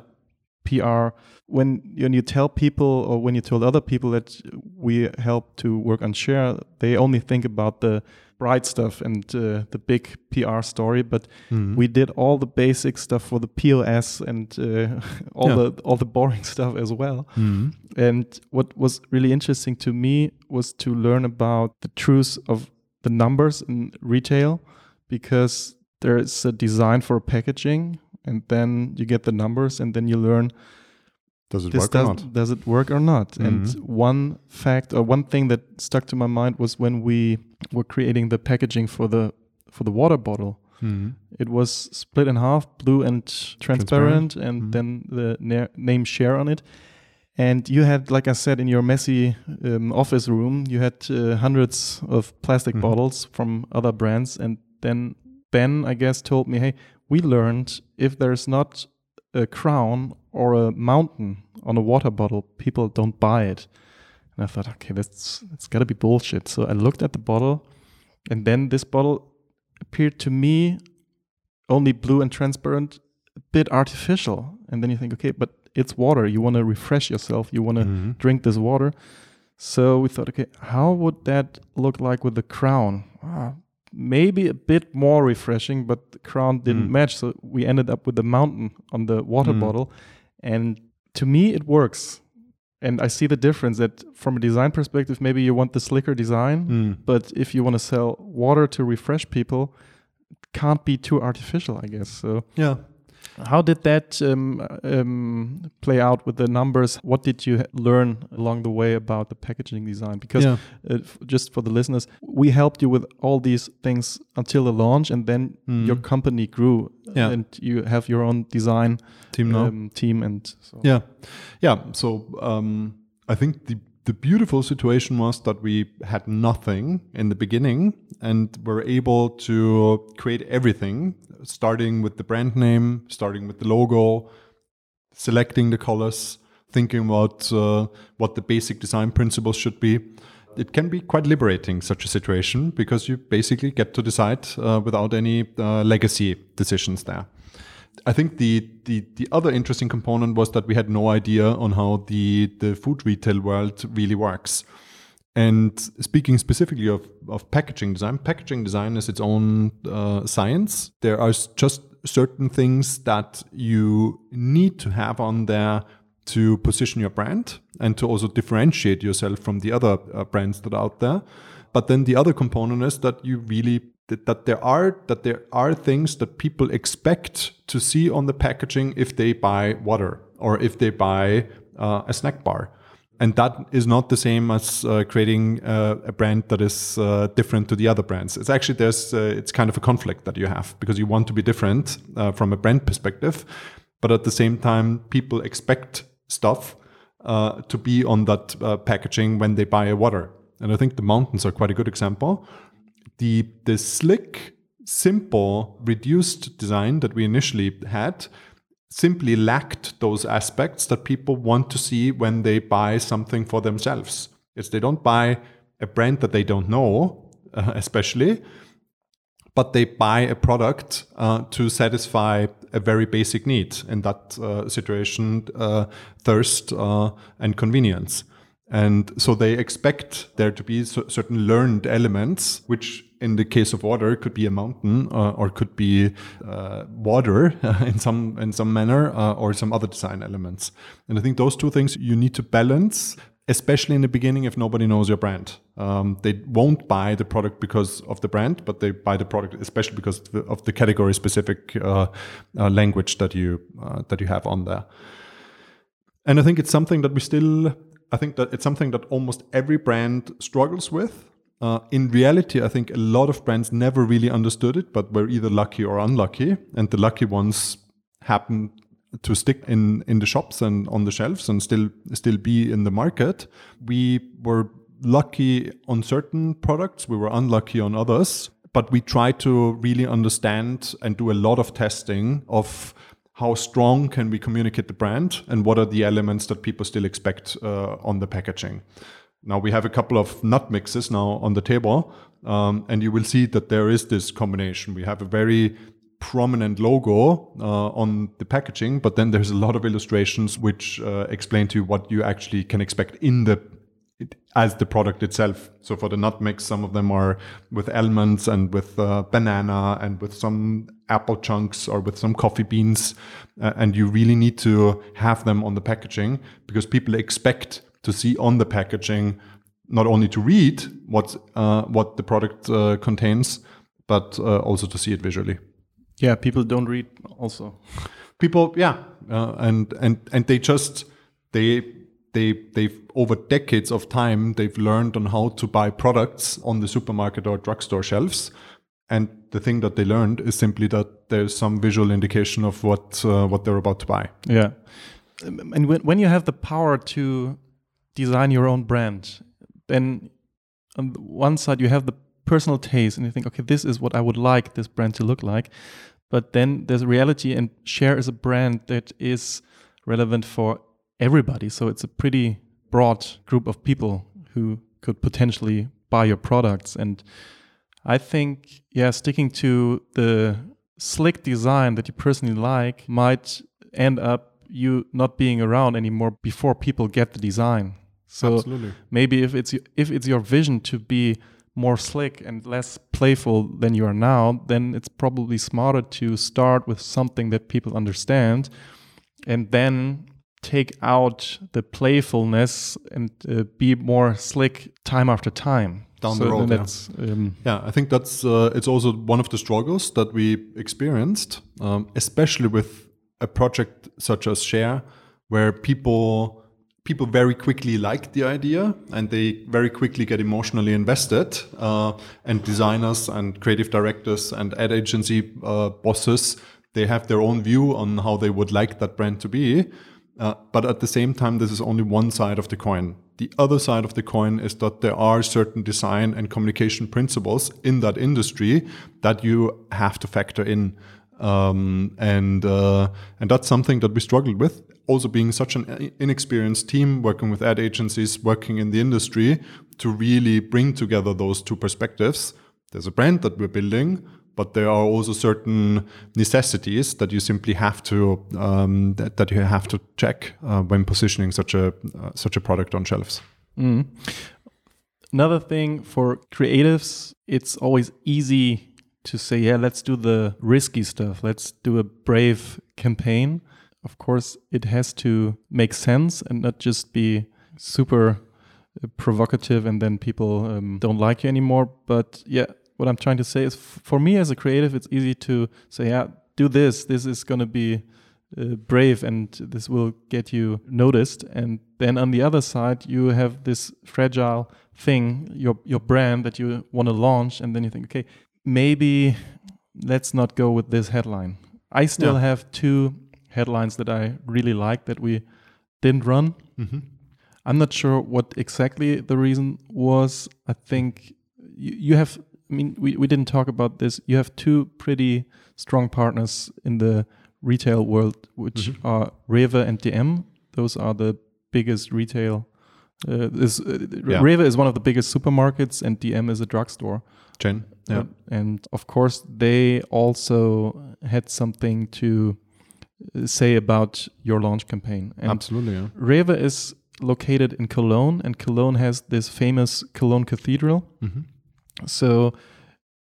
PR. When when you tell people or when you told other people that we help to work on share, they only think about the bright stuff and uh, the big PR story. But mm-hmm. we did all the basic stuff for the POS and uh, all Yeah. the all the boring stuff as well. Mm-hmm. And what was really interesting to me was to learn about the truth of the numbers in retail because there is a design for packaging and then you get the numbers and then you learn Does it work or not? does it work or not Mhm. and one fact or one thing that stuck to my mind was when we were creating the packaging for the for the water bottle Mm-hmm. it was split in half blue and transparent, Transparent. and Mhm. then the na- name share on it and you had like i said in your messy um, office room you had uh, hundreds of plastic Mhm. bottles from other brands and then ben i guess told me hey we learned if there's not a crown or a mountain on a water bottle people don't buy it. And i thought okay that's it's got to be bullshit. So i looked at the bottle and then this bottle appeared to me only blue and transparent a bit artificial. And then you think okay but it's water. You want to refresh yourself. You want to Mhm. drink this water. So we thought okay how would that look like with the crown? Ah, maybe a bit more refreshing but the crown didn't Mm. match so we ended up with the mountain on the water Mm. bottle and to me it works and i see the difference that from a design perspective maybe you want the slicker design Mm. but if you want to sell water to refresh people it can't be too artificial i guess so Yeah. How did that um, um, play out with the numbers what did you learn along the way about the packaging design because yeah. uh, just for the listeners we helped you with all these things until the launch and then Mm. your company grew Yeah. and you have your own design Team now. um, team and so Yeah, yeah. So um, I think the the beautiful situation was that we had nothing in the beginning and were able to create everything, starting with the brand name, starting with the logo, selecting the colors, thinking about uh, what the basic design principles should be. It can be quite liberating such a situation because you basically get to decide uh, without any uh, legacy decisions there. I think the, the the other interesting component was that we had no idea on how the the food retail world really works. And speaking specifically of, of packaging design, packaging design is its own uh, science. There are just certain things that you need to have on there to position your brand and to also differentiate yourself from the other uh, brands that are out there. But then the other component is that you really that, that there are that there are things that people expect to see on the packaging if they buy water or if they buy uh, a snack bar. And that is not the same as uh, creating uh, a brand that is uh, different to the other brands. It's actually there's uh, it's kind of a conflict that you have because you want to be different uh, from a brand perspective but at the same time people expect stuff uh, to be on that packaging when they buy a water. And i think the mountains are quite a good example the the slick simple, reduced design that we initially had simply lacked those aspects that people want to see when they buy something for themselves. It's they don't buy a brand that they don't know, uh, especially, but they buy a product uh, to satisfy a very basic need in that uh, situation uh, thirst uh, and convenience. And so they expect there to be certain learned elements, which in the case of water could be a mountain uh, or could be uh, water in some in some manner uh, or some other design elements. And I think those two things you need to balance, especially in the beginning if nobody knows your brand. Um, they won't buy the product because of the brand, but they buy the product especially because of the category specific uh, uh, language that you uh, that you have on there. And I think it's something that we still I think that it's something that almost every brand struggles with. Uh, in reality, I think a lot of brands never really understood it, but were either lucky or unlucky. And the lucky ones happen to stick in, in the shops and on the shelves and still still be in the market. We were lucky on certain products, we were unlucky on others. But we try to really understand and do a lot of testing of how strong can we communicate the brand and what are the elements that people still expect uh, on the packaging. Now we have a couple of nut mixes now on the table, um, and you will see that there is this combination. We have a very prominent logo uh, on the packaging, but then there's a lot of illustrations which uh, explain to you what you actually can expect in the as the product itself. So for the nut mix, some of them are with almonds and with uh, banana and with some apple chunks or with some coffee beans. Uh, and you really need to have them on the packaging because people expect to see on the packaging not only to read what uh, what the product uh, contains, but uh, also to see it visually. Yeah, people don't read also. People, yeah, uh, and and and they just they they they've over decades of time they've learned on how to buy products on the supermarket or drugstore shelves. And the thing that they learned is simply that there's some visual indication of what uh, what they're about to buy. Yeah. And when, when you have the power to design your own brand then on one side you have the personal taste and you think okay this is what i would like this brand to look like. But then there's reality and share is a brand that is relevant for everybody. So it's a pretty broad group of people who could potentially buy your products. And I think, yeah, sticking to the slick design that you personally like might end up you not being around anymore before people get the design. So Absolutely. maybe if it's if it's your vision to be more slick and less playful than you are now, then it's probably smarter to start with something that people understand and then take out the playfulness and uh, be more slick time after time down so the road. Yeah. Um, yeah. I think that's uh, it's also one of the struggles that we experienced, um, especially with a project such as Share, where people people very quickly like the idea and they very quickly get emotionally invested. Uh, and designers and creative directors and ad agency uh, bosses they have their own view on how they would like that brand to be. Uh, but at the same time, this is only one side of the coin. The other side of the coin is that there are certain design and communication principles in that industry that you have to factor in. Um, and uh, and that's something that we struggled with. Also, being such an inexperienced team, working with ad agencies, working in the industry, to really bring together those two perspectives. There's a brand that we're building, but there are also certain necessities that you simply have to um, that, that, you have to check uh, when positioning such a uh, such a product on shelves. Mm. Another thing for creatives, it's always easy to say, yeah, let's do the risky stuff. Let's do a brave campaign. Of course, it has to make sense and not just be super uh, provocative and then people um, don't like you anymore. But yeah, what I'm trying to say is for me as a creative, it's easy to say, yeah, do this. This is going to be uh, brave and this will get you noticed. And then on the other side, you have this fragile thing, your, your brand that you want to launch. And then you think, okay, maybe let's not go with this headline. I still yeah. have two headlines that I really like that we didn't run. Mm -hmm. I'm not sure what exactly the reason was. I think you, you have I mean, we, we didn't talk about this. You have two pretty strong partners in the retail world, which Mhm. are Rewe and DM. Those are the biggest retail. Uh, this, uh, Yeah. Rewe is one of the biggest supermarkets, and DM is a drugstore. Jen. Yeah. Uh, and of course, they also had something to uh, say about your launch campaign. And Absolutely. Yeah. Rewe is located in Cologne, and Cologne has this famous Cologne Cathedral. hmm So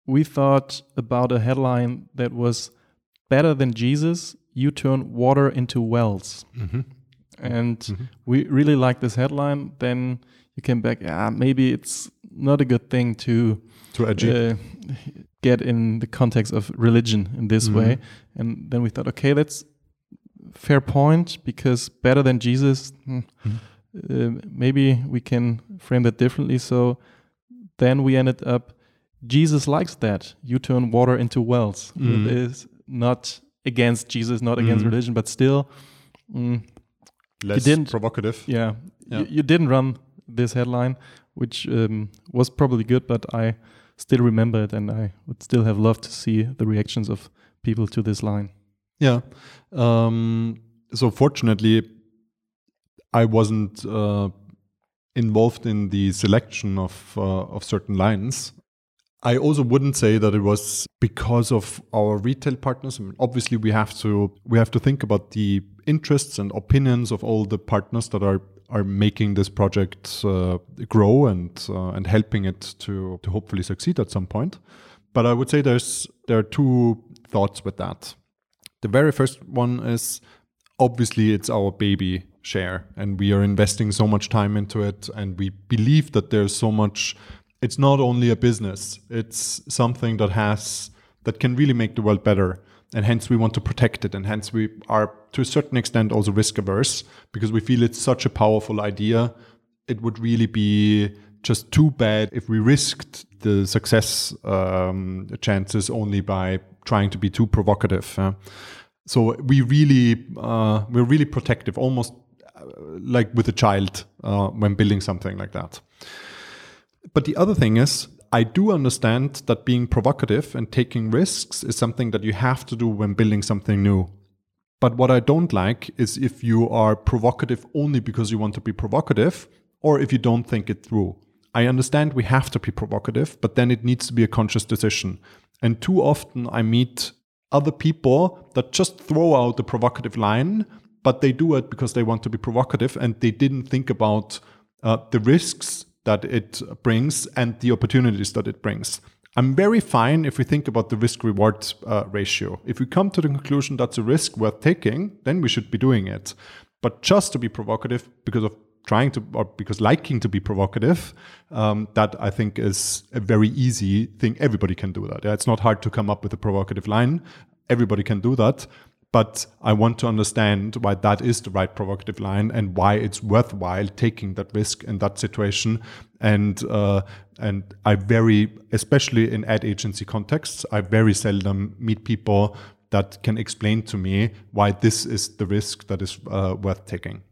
we thought about a headline that was better than Jesus, you turn water into wells. hmm And Mhm. we really like this headline. Then you came back, yeah, maybe it's not a good thing to edgy. uh, get in the context of religion in this Mhm. way. And then we thought, okay, that's fair point because better than Jesus, hmm, Mhm. uh, maybe we can frame that differently. So then we ended up, Jesus likes that. You turn water into wells. Mhm. It is not against Jesus, not against Mhm. religion, but still, mm, Less didn't- provocative. yeah, Yeah. You, you didn't run this headline, which um, was probably good, but I still remember it, and I would still have loved to see the reactions of people to this line. Yeah. Um, so fortunately, I wasn't uh, involved in the selection of uh, of certain lines. I also wouldn't say that it was because of our retail partners. I mean, obviously, we have to we have to think about the interests and opinions of all the partners that are are making this project uh, grow and uh, and helping it to to hopefully succeed at some point. But I would say there's there are two thoughts with that. The very first one is obviously it's our baby share and we are investing so much time into it and we believe that there's so much it's not only a business it's something that has that can really make the world better and hence we want to protect it and hence we are to a certain extent also risk averse because we feel it's such a powerful idea it would really be just too bad if we risked the success um, chances only by trying to be too provocative. uh. so we really uh, we're really protective, almost like with a child uh, when building something like that. But the other thing is, I do understand that being provocative and taking risks is something that you have to do when building something new. But what I don't like is if you are provocative only because you want to be provocative or if you don't think it through. I understand we have to be provocative, but then it needs to be a conscious decision. And too often I meet other people that just throw out the provocative line, but they do it because they want to be provocative and they didn't think about uh, the risks that it brings and the opportunities that it brings. I'm very fine if we think about the risk reward uh, ratio. If we come to the conclusion that's a risk worth taking, then we should be doing it. But just to be provocative because of trying to, or because liking to be provocative, um, that I think is a very easy thing. Everybody can do that. Yeah, it's not hard to come up with a provocative line. Everybody can do that. But I want to understand why that is the right provocative line and why it's worthwhile taking that risk in that situation. And uh, and I very, especially in ad agency contexts, I very seldom meet people that can explain to me why this is the risk that is uh, worth taking.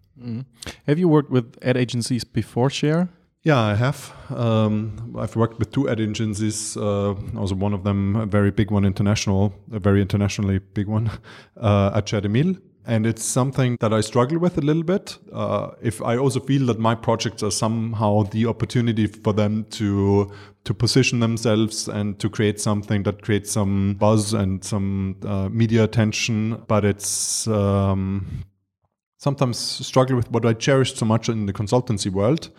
Have you worked with ad agencies before Share? Yeah, I have. Um, I've worked with two ad agencies. Uh, also, one of them, a very big one, international, a very internationally big one, uh, at ShareTheMeal. And it's something that I struggle with a little bit. Uh, if I also feel that my projects are somehow the opportunity for them to to position themselves and to create something that creates some buzz and some uh, media attention, but it's um, sometimes struggle with what I cherished so much in the consultancy world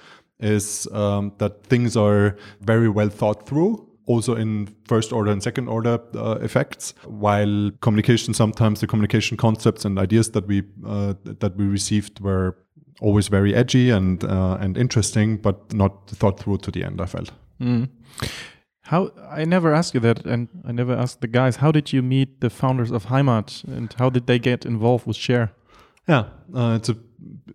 is um, that things are very well thought through also in first order and second order uh, effects while communication sometimes the communication concepts and ideas that we uh, that we received were always very edgy and uh, and interesting but not thought through to the end i felt Mm. How I never asked you that, and I never asked the guys. How did you meet the founders of Heimat, and how did they get involved with Share? Yeah, uh, it's a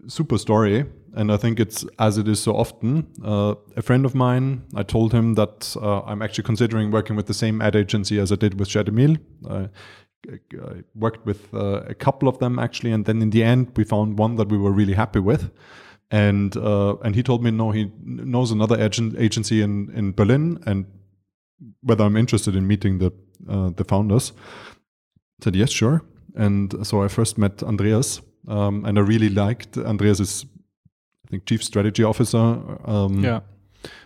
super story, and I think it's as it is so often. Uh, a friend of mine, I told him that uh, I'm actually considering working with the same ad agency as I did with Emile. Uh, I worked with uh, a couple of them actually, and then in the end, we found one that we were really happy with. And uh, and he told me no, he knows another agent, agency in in Berlin, and whether I'm interested in meeting the uh, the founders. I said yes, sure. And so I first met Andreas, um, and I really liked Andreas is, I think, chief strategy officer. Um, yeah.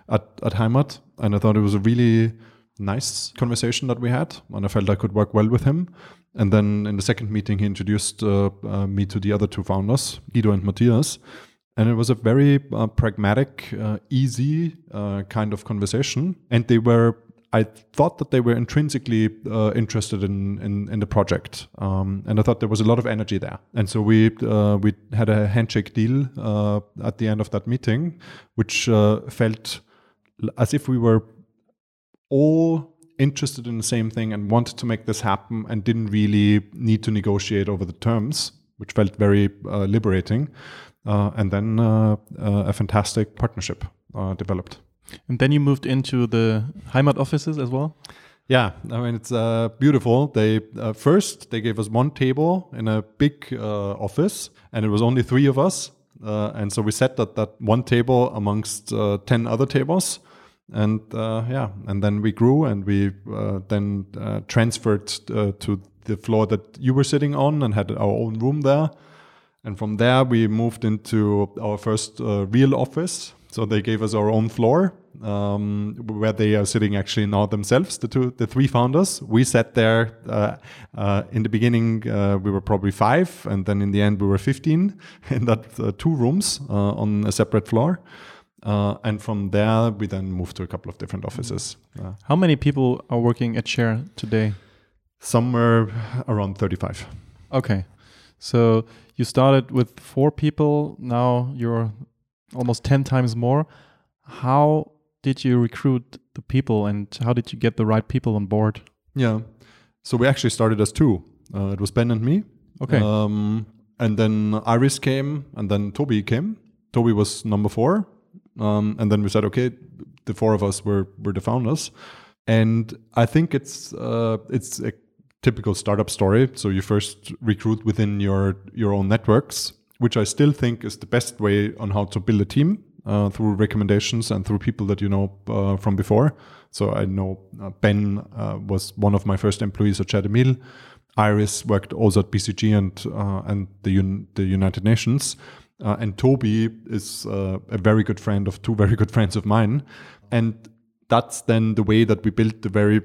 At at Heimat, and I thought it was a really nice conversation that we had, and I felt I could work well with him. And then in the second meeting, he introduced uh, uh, me to the other two founders, Guido and Matthias. And it was a very uh, pragmatic, uh, easy uh, kind of conversation. And they were, I thought that they were intrinsically uh, interested in, in, in, the project. Um, and I thought there was a lot of energy there. And so we, we had a handshake deal at the end of that meeting, which felt as if we were all interested in the same thing and wanted to make this happen and didn't really need to negotiate over the terms, which felt very uh, liberating. Uh, and then uh, uh a fantastic partnership uh, developed. And then you moved into the Heimat offices as well? Yeah, I mean it's uh, beautiful. They uh, first they gave us one table in a big uh, office, and it was only three of us, and so we sat at that one table amongst ten other tables, and uh, yeah, and then we grew, and we uh, then uh, transferred uh, to the floor that you were sitting on, and had our own room there. And from there, we moved into our first uh, real office. So they gave us our own floor, um, where they are sitting actually now themselves, the two, the three founders. We sat there uh, in the beginning. we were probably five, and then in the end, we were fifteen in that two rooms on a separate floor. Uh, and from there, we then moved to a couple of different offices. Uh, How many people are working at Share today? Somewhere around 35. Okay. So you started with four people, now you're almost 10 times more. How did you recruit the people and how did you get the right people on board? Yeah. So we actually started as two. Uh, it was Ben and me. Okay. Um, and then Iris came and then Toby came. Toby was number four um, and then we said, okay, the four of us were were the founders, and I think it's uh, it's a typical startup story. So you first recruit within your your own networks, which I still think is the best way on how to build a team uh, through recommendations and through people that you know uh, from before. So I know uh, Ben uh, was one of my first employees at Chat Iris worked also at BCG and uh, and the Un- the United Nations. Uh, and Toby is a very good friend of two very good friends of mine. And that's then the way that we built the very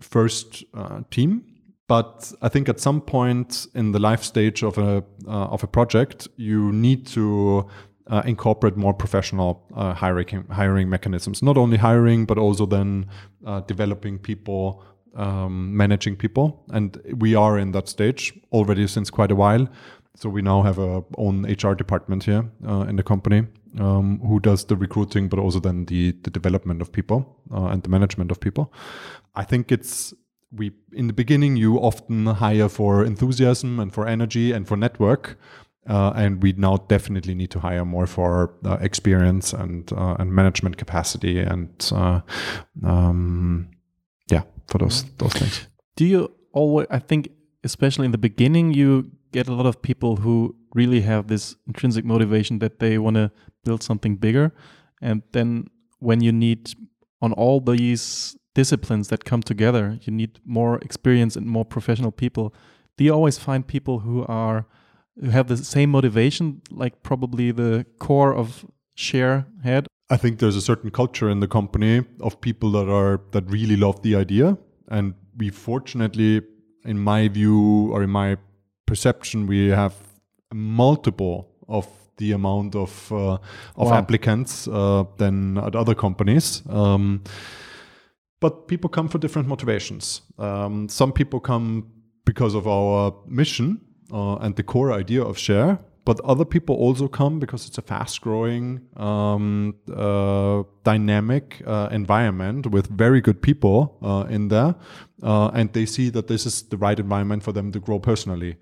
first team. But I think at some point in the life stage of a uh, of a project, you need to uh, incorporate more professional uh, hiring hiring mechanisms. Not only hiring, but also then developing people, um, managing people. And we are in that stage already since quite a while so we now have our own HR department here uh, in the company um, who does the recruiting, but also then the the development of people uh, and the management of people. I think it's we in the beginning you often hire for enthusiasm and for energy and for network. Uh, and we now definitely need to hire more for uh, experience and uh, and management capacity and uh, um, yeah for those those things. Do you always? I think especially in the beginning, you get a lot of people who really have this intrinsic motivation that they want to build something bigger. And then when you need on all these disciplines that come together, you need more experience and more professional people. Do you always find people who are who have the same motivation, like probably the core of share head? I think there's a certain culture in the company of people that are that really love the idea. And we fortunately, in my view or in my perception, we have multiple of the amount of uh, of wow. applicants uh, than at other companies. Um, but people come for different motivations. Um, some people come because of our mission uh, and the core idea of Share. But other people also come because it's a fast-growing, um, uh, dynamic uh, environment with very good people uh, in there, and they see that this is the right environment for them to grow personally.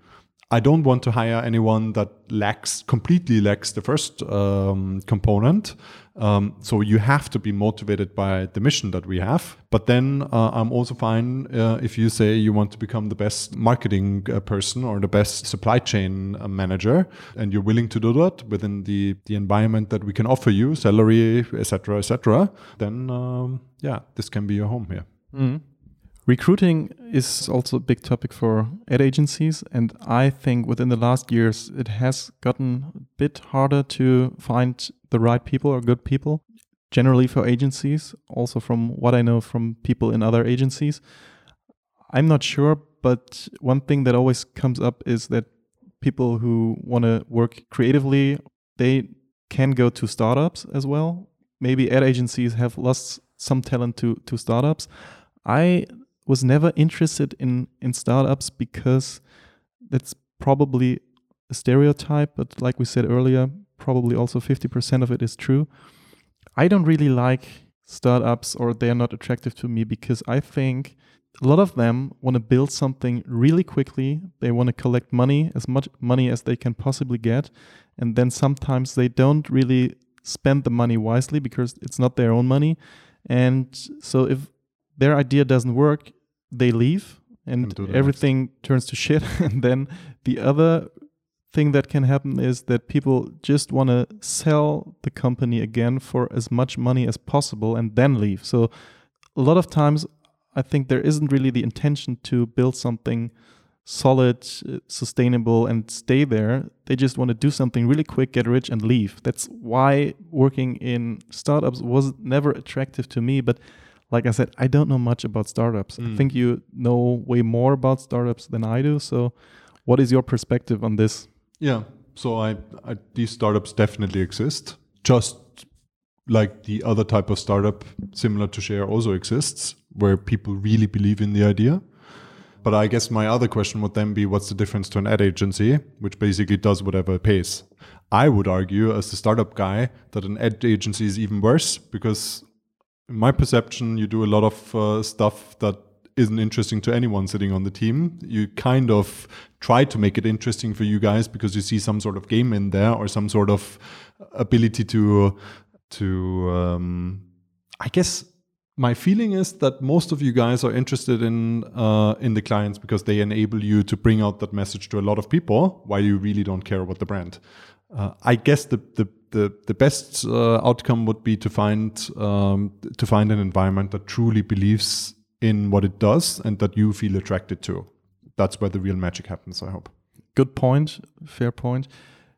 I don't want to hire anyone that lacks completely lacks the first um, component. Um, so you have to be motivated by the mission that we have. But then uh, I'm also fine uh, if you say you want to become the best marketing uh, person or the best supply chain uh, manager, and you're willing to do that within the the environment that we can offer you, salary, etc., etc. Then um, yeah, this can be your home here. Mm. Recruiting is also a big topic for ad agencies, and I think within the last years it has gotten a bit harder to find the right people or good people. Generally, for agencies, also from what I know from people in other agencies, I'm not sure, but one thing that always comes up is that people who want to work creatively, they can go to startups as well. Maybe ad agencies have lost some talent to to startups. I was never interested in in startups because that's probably a stereotype, but like we said earlier, probably also 50% of it is true. I don't really like startups or they are not attractive to me because I think a lot of them want to build something really quickly. They want to collect money, as much money as they can possibly get. And then sometimes they don't really spend the money wisely because it's not their own money. And so if their idea doesn't work, they leave and, everything next. turns to shit. and then the other thing that can happen is that people just want to sell the company again for as much money as possible and then leave. So a lot of times I think there isn't really the intention to build something solid, sustainable, and stay there. They just want to do something really quick, get rich, and leave. That's why working in startups was never attractive to me. But like I said, I don't know much about startups. Mm. I think you know way more about startups than I do. So, what is your perspective on this? Yeah. So, I, I these startups definitely exist. Just like the other type of startup similar to Share also exists, where people really believe in the idea. But I guess my other question would then be what's the difference to an ad agency, which basically does whatever it pays? I would argue, as the startup guy, that an ad agency is even worse because, in my perception, you do a lot of uh, stuff that isn't interesting to anyone sitting on the team. You kind of try to make it interesting for you guys because you see some sort of game in there or some sort of ability to to um, I guess my feeling is that most of you guys are interested in uh, in the clients because they enable you to bring out that message to a lot of people while you really don't care about the brand. Uh, I guess the the the, the best uh, outcome would be to find um, to find an environment that truly believes in what it does and that you feel attracted to. That's where the real magic happens. I hope. Good point. Fair point.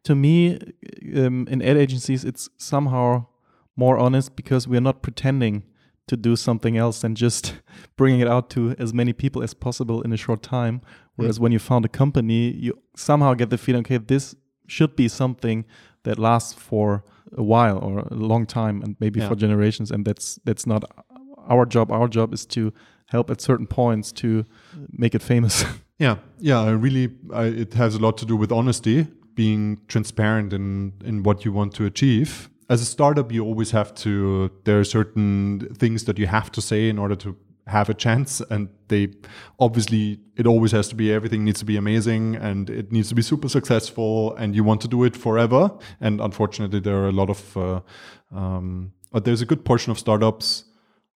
To me, um, in ad agencies, it's somehow more honest because we're not pretending to do something else than just bringing it out to as many people as possible in a short time. Whereas mm. when you found a company, you somehow get the feeling, okay, this should be something that lasts for a while or a long time and maybe yeah. for generations. And that's that's not our job. Our job is to help at certain points to make it famous. yeah, yeah. I really, I, it has a lot to do with honesty, being transparent in in what you want to achieve as a startup, you always have to. There are certain things that you have to say in order to have a chance, and they obviously it always has to be everything needs to be amazing and it needs to be super successful, and you want to do it forever. And unfortunately, there are a lot of. Uh, um, but there's a good portion of startups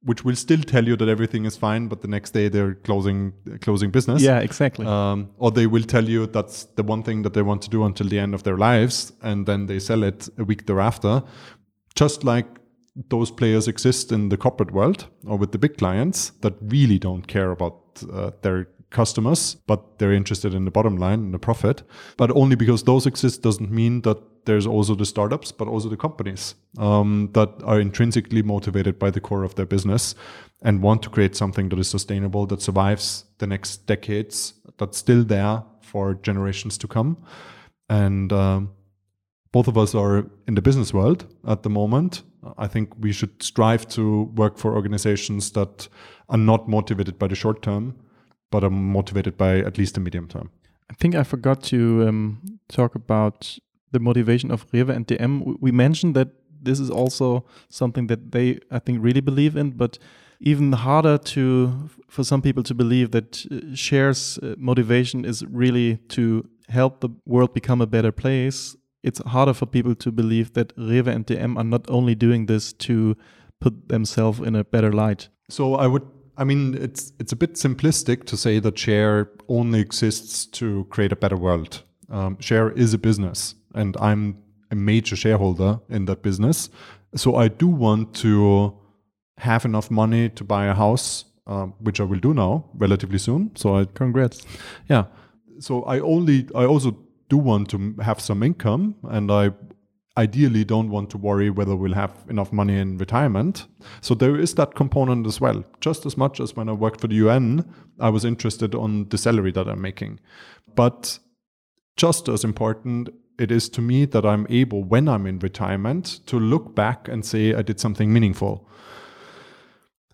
which will still tell you that everything is fine, but the next day they're closing closing business. Yeah, exactly. Um, or they will tell you that's the one thing that they want to do until the end of their lives, and then they sell it a week thereafter. Just like those players exist in the corporate world or with the big clients that really don't care about uh, their customers, but they're interested in the bottom line and the profit. But only because those exist doesn't mean that there's also the startups, but also the companies um, that are intrinsically motivated by the core of their business and want to create something that is sustainable, that survives the next decades, that's still there for generations to come. And um, both of us are in the business world at the moment. I think we should strive to work for organizations that are not motivated by the short term, but are motivated by at least the medium term. I think I forgot to um, talk about the motivation of Rewe and DM. We mentioned that this is also something that they, I think, really believe in, but even harder to for some people to believe that uh, shares uh, motivation is really to help the world become a better place. It's harder for people to believe that Rewe and DM are not only doing this to put themselves in a better light. So I would I mean, it's it's a bit simplistic to say that share only exists to create a better world. Um, share is a business, and I'm a major shareholder in that business. So I do want to have enough money to buy a house uh, which I will do now relatively soon. So I congrats. Yeah. So I only I also do want to have some income, and I ideally don't want to worry whether we'll have enough money in retirement. So there is that component as well. Just as much as when I worked for the UN, I was interested on the salary that I'm making. But just as important it is to me that I'm able, when I'm in retirement, to look back and say I did something meaningful.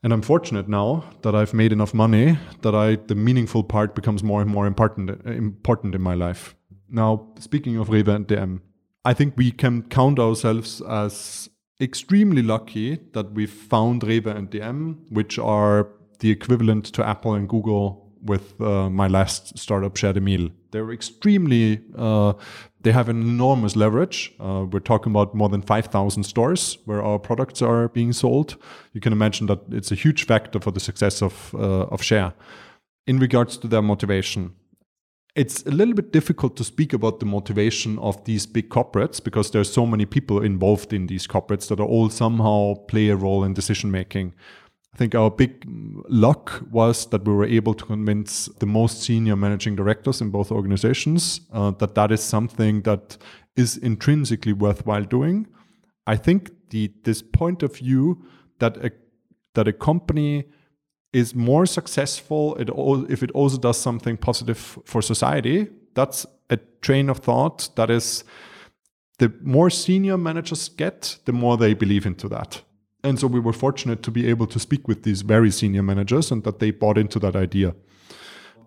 And I'm fortunate now that I've made enough money that I the meaningful part becomes more and more important important in my life. Now, speaking of Rewe and DM, I think we can count ourselves as extremely lucky that we found Rewe and DM, which are the equivalent to Apple and Google with uh, my last startup, Share the Meal. They're extremely, uh, they have an enormous leverage. Uh, we're talking about more than 5,000 stores where our products are being sold. You can imagine that it's a huge factor for the success of, uh, of Share. In regards to their motivation, it's a little bit difficult to speak about the motivation of these big corporates because there's so many people involved in these corporates that are all somehow play a role in decision making. I think our big luck was that we were able to convince the most senior managing directors in both organizations uh, that that is something that is intrinsically worthwhile doing. I think the this point of view that a that a company is more successful if it also does something positive for society. That's a train of thought that is the more senior managers get, the more they believe into that. And so we were fortunate to be able to speak with these very senior managers and that they bought into that idea.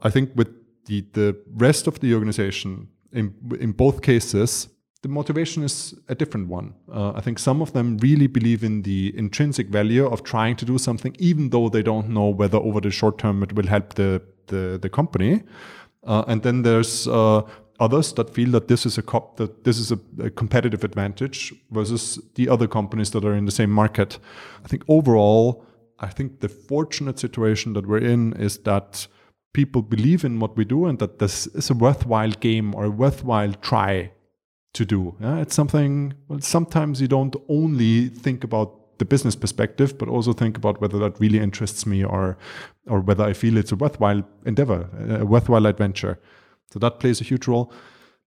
I think with the, the rest of the organization, in, in both cases, the motivation is a different one. Uh, I think some of them really believe in the intrinsic value of trying to do something, even though they don't know whether over the short term it will help the the, the company. Uh, and then there's uh, others that feel that this is a cop that this is a, a, competitive advantage versus the other companies that are in the same market. I think overall, I think the fortunate situation that we're in is that people believe in what we do and that this is a worthwhile game or a worthwhile try to do. Yeah? It's something, well, sometimes you don't only think about the business perspective, but also think about whether that really interests me or, or whether I feel it's a worthwhile endeavor, a worthwhile adventure. So that plays a huge role.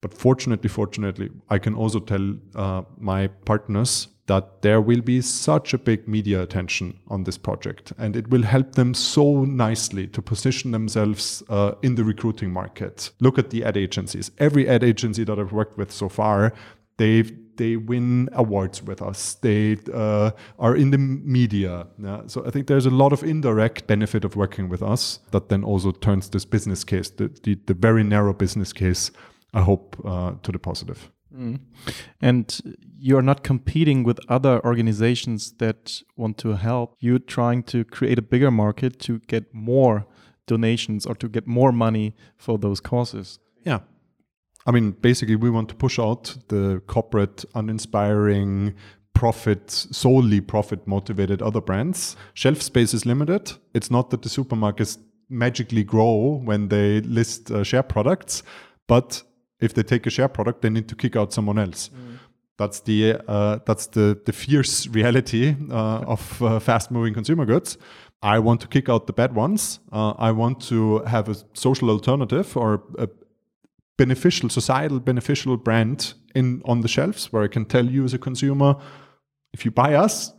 But fortunately, fortunately, I can also tell uh, my partners that there will be such a big media attention on this project and it will help them so nicely to position themselves uh, in the recruiting market look at the ad agencies every ad agency that i've worked with so far they they win awards with us they uh, are in the media yeah? so i think there's a lot of indirect benefit of working with us that then also turns this business case the, the, the very narrow business case i hope uh, to the positive Mm. And you're not competing with other organizations that want to help. You're trying to create a bigger market to get more donations or to get more money for those causes. Yeah. I mean, basically, we want to push out the corporate, uninspiring, profit, solely profit motivated other brands. Shelf space is limited. It's not that the supermarkets magically grow when they list uh, share products, but if they take a share product, they need to kick out someone else. Mm. That's the uh, that's the the fierce reality uh, of uh, fast moving consumer goods. I want to kick out the bad ones. Uh, I want to have a social alternative or a beneficial, societal beneficial brand in on the shelves where I can tell you as a consumer, if you buy us,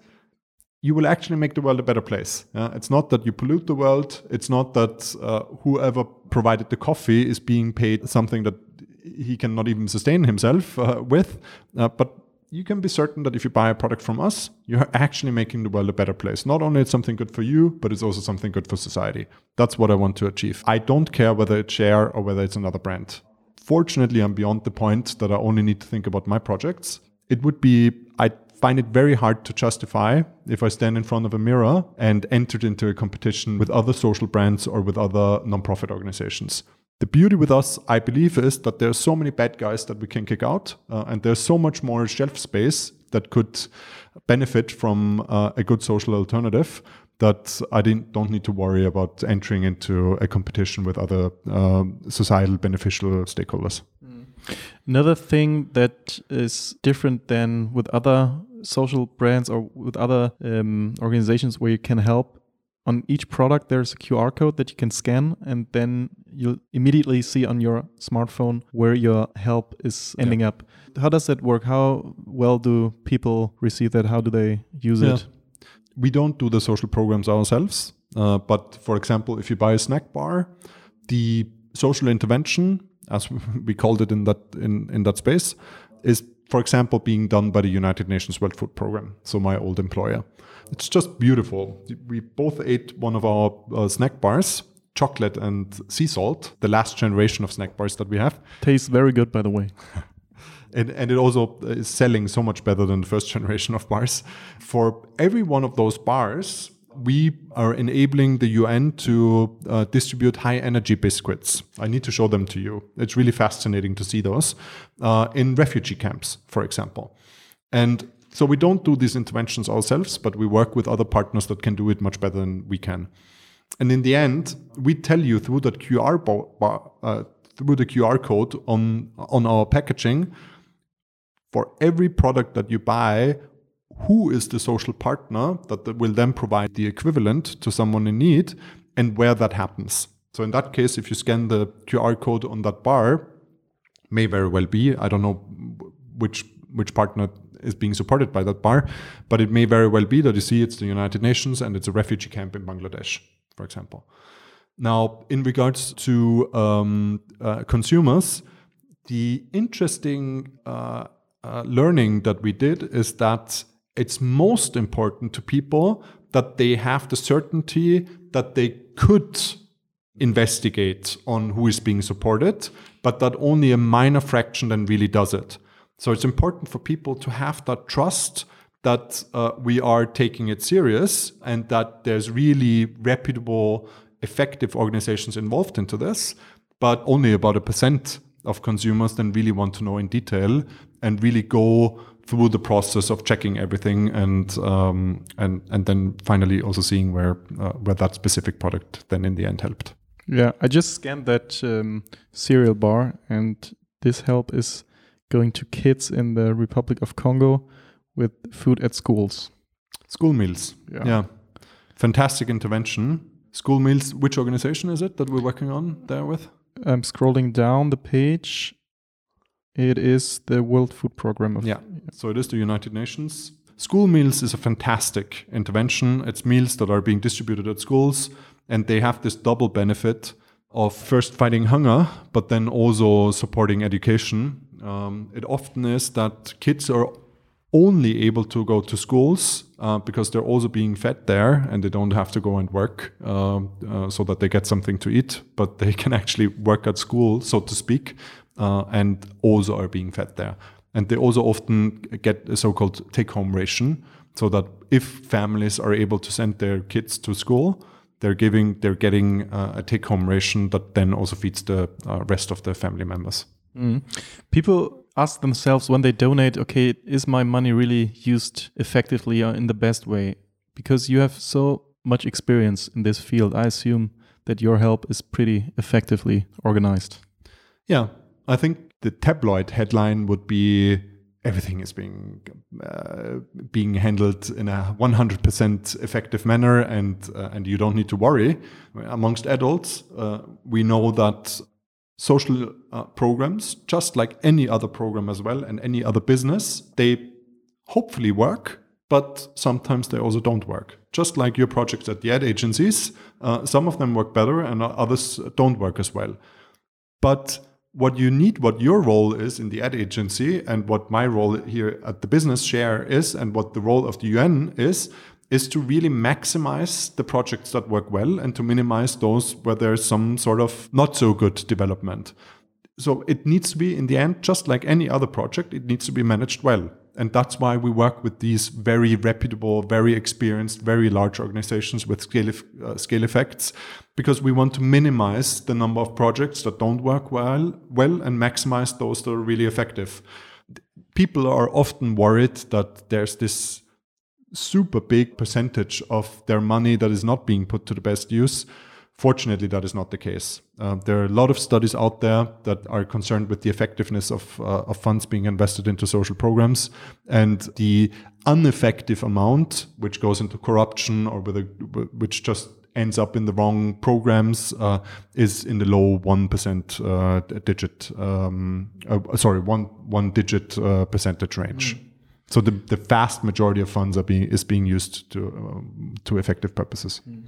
you will actually make the world a better place. it's not that you pollute the world. It's not that uh, whoever provided the coffee is being paid something that he cannot even sustain himself uh, with. Uh, but you can be certain that if you buy a product from us, you're actually making the world a better place. Not only it's something good for you, but it's also something good for society. That's what I want to achieve. I don't care whether it's share or whether it's another brand. Fortunately, I'm beyond the point that I only need to think about my projects. It would be, I find it very hard to justify if I stand in front of a mirror and entered into a competition with other social brands or with other nonprofit organizations. The beauty with us, I believe, is that there are so many bad guys that we can kick out, uh, and there's so much more shelf space that could benefit from uh, a good social alternative that I don't need to worry about entering into a competition with other um, societal beneficial stakeholders. Mm. Another thing that is different than with other social brands or with other um, organizations where you can help on each product there's a QR code that you can scan and then you'll immediately see on your smartphone where your help is ending yeah. up. How does that work? How well do people receive that? How do they use yeah. it? We don't do the social programs ourselves. Uh, but for example, if you buy a snack bar, the social intervention, as we called it in that in, in that space, is for example being done by the United Nations World Food Program. So my old employer. It's just beautiful. We both ate one of our uh, snack bars, chocolate and sea salt, the last generation of snack bars that we have. Tastes very good, by the way. and, and it also is selling so much better than the first generation of bars. For every one of those bars, we are enabling the UN to uh, distribute high energy biscuits. I need to show them to you. It's really fascinating to see those uh, in refugee camps, for example. And so we don't do these interventions ourselves, but we work with other partners that can do it much better than we can. And in the end, we tell you through that QR bar, uh, through the QR code on on our packaging, for every product that you buy, who is the social partner that will then provide the equivalent to someone in need, and where that happens. So in that case, if you scan the QR code on that bar, may very well be I don't know which which partner is being supported by that bar, but it may very well be that you see it's the United Nations and it's a refugee camp in Bangladesh, for example. Now, in regards to um, uh, consumers, the interesting uh, uh, learning that we did is that it's most important to people that they have the certainty that they could investigate on who is being supported, but that only a minor fraction then really does it. So it's important for people to have that trust that uh, we are taking it serious and that there's really reputable, effective organizations involved into this. But only about a percent of consumers then really want to know in detail and really go through the process of checking everything and um, and and then finally also seeing where uh, where that specific product then in the end helped. Yeah, I just scanned that um, cereal bar, and this help is going to kids in the Republic of Congo with food at schools. School meals. Yeah. yeah. Fantastic intervention. School meals, which organization is it that we're working on there with? I'm scrolling down the page. It is the World Food Program. Of, yeah. yeah. So it is the United Nations. School meals is a fantastic intervention. It's meals that are being distributed at schools, and they have this double benefit of first fighting hunger, but then also supporting education um, it often is that kids are only able to go to schools uh, because they're also being fed there and they don't have to go and work uh, uh, so that they get something to eat, but they can actually work at school, so to speak, uh, and also are being fed there. And they also often get a so called take home ration, so that if families are able to send their kids to school, they're giving they're getting uh, a take home ration that then also feeds the uh, rest of the family members. Mm. People ask themselves when they donate, okay, is my money really used effectively or in the best way? Because you have so much experience in this field, I assume that your help is pretty effectively organized. Yeah, I think the tabloid headline would be everything is being uh, being handled in a 100% effective manner and uh, and you don't need to worry amongst adults uh, we know that social uh, programs, just like any other program as well, and any other business, they hopefully work, but sometimes they also don't work. Just like your projects at the ad agencies, uh, some of them work better and others don't work as well. But what you need, what your role is in the ad agency, and what my role here at the business share is, and what the role of the UN is, is to really maximize the projects that work well and to minimize those where there's some sort of not so good development. So it needs to be, in the end, just like any other project, it needs to be managed well. And that's why we work with these very reputable, very experienced, very large organizations with scale, uh, scale effects, because we want to minimize the number of projects that don't work well, well and maximize those that are really effective. People are often worried that there's this super big percentage of their money that is not being put to the best use. Fortunately, that is not the case. Uh, there are a lot of studies out there that are concerned with the effectiveness of, uh, of funds being invested into social programs and the ineffective amount, which goes into corruption or a, which just ends up in the wrong programs uh, is in the low one percent uh, digit. Um, uh, sorry, one one digit uh, percentage range. Mm. So the, the vast majority of funds are being is being used to um, to effective purposes. Mm.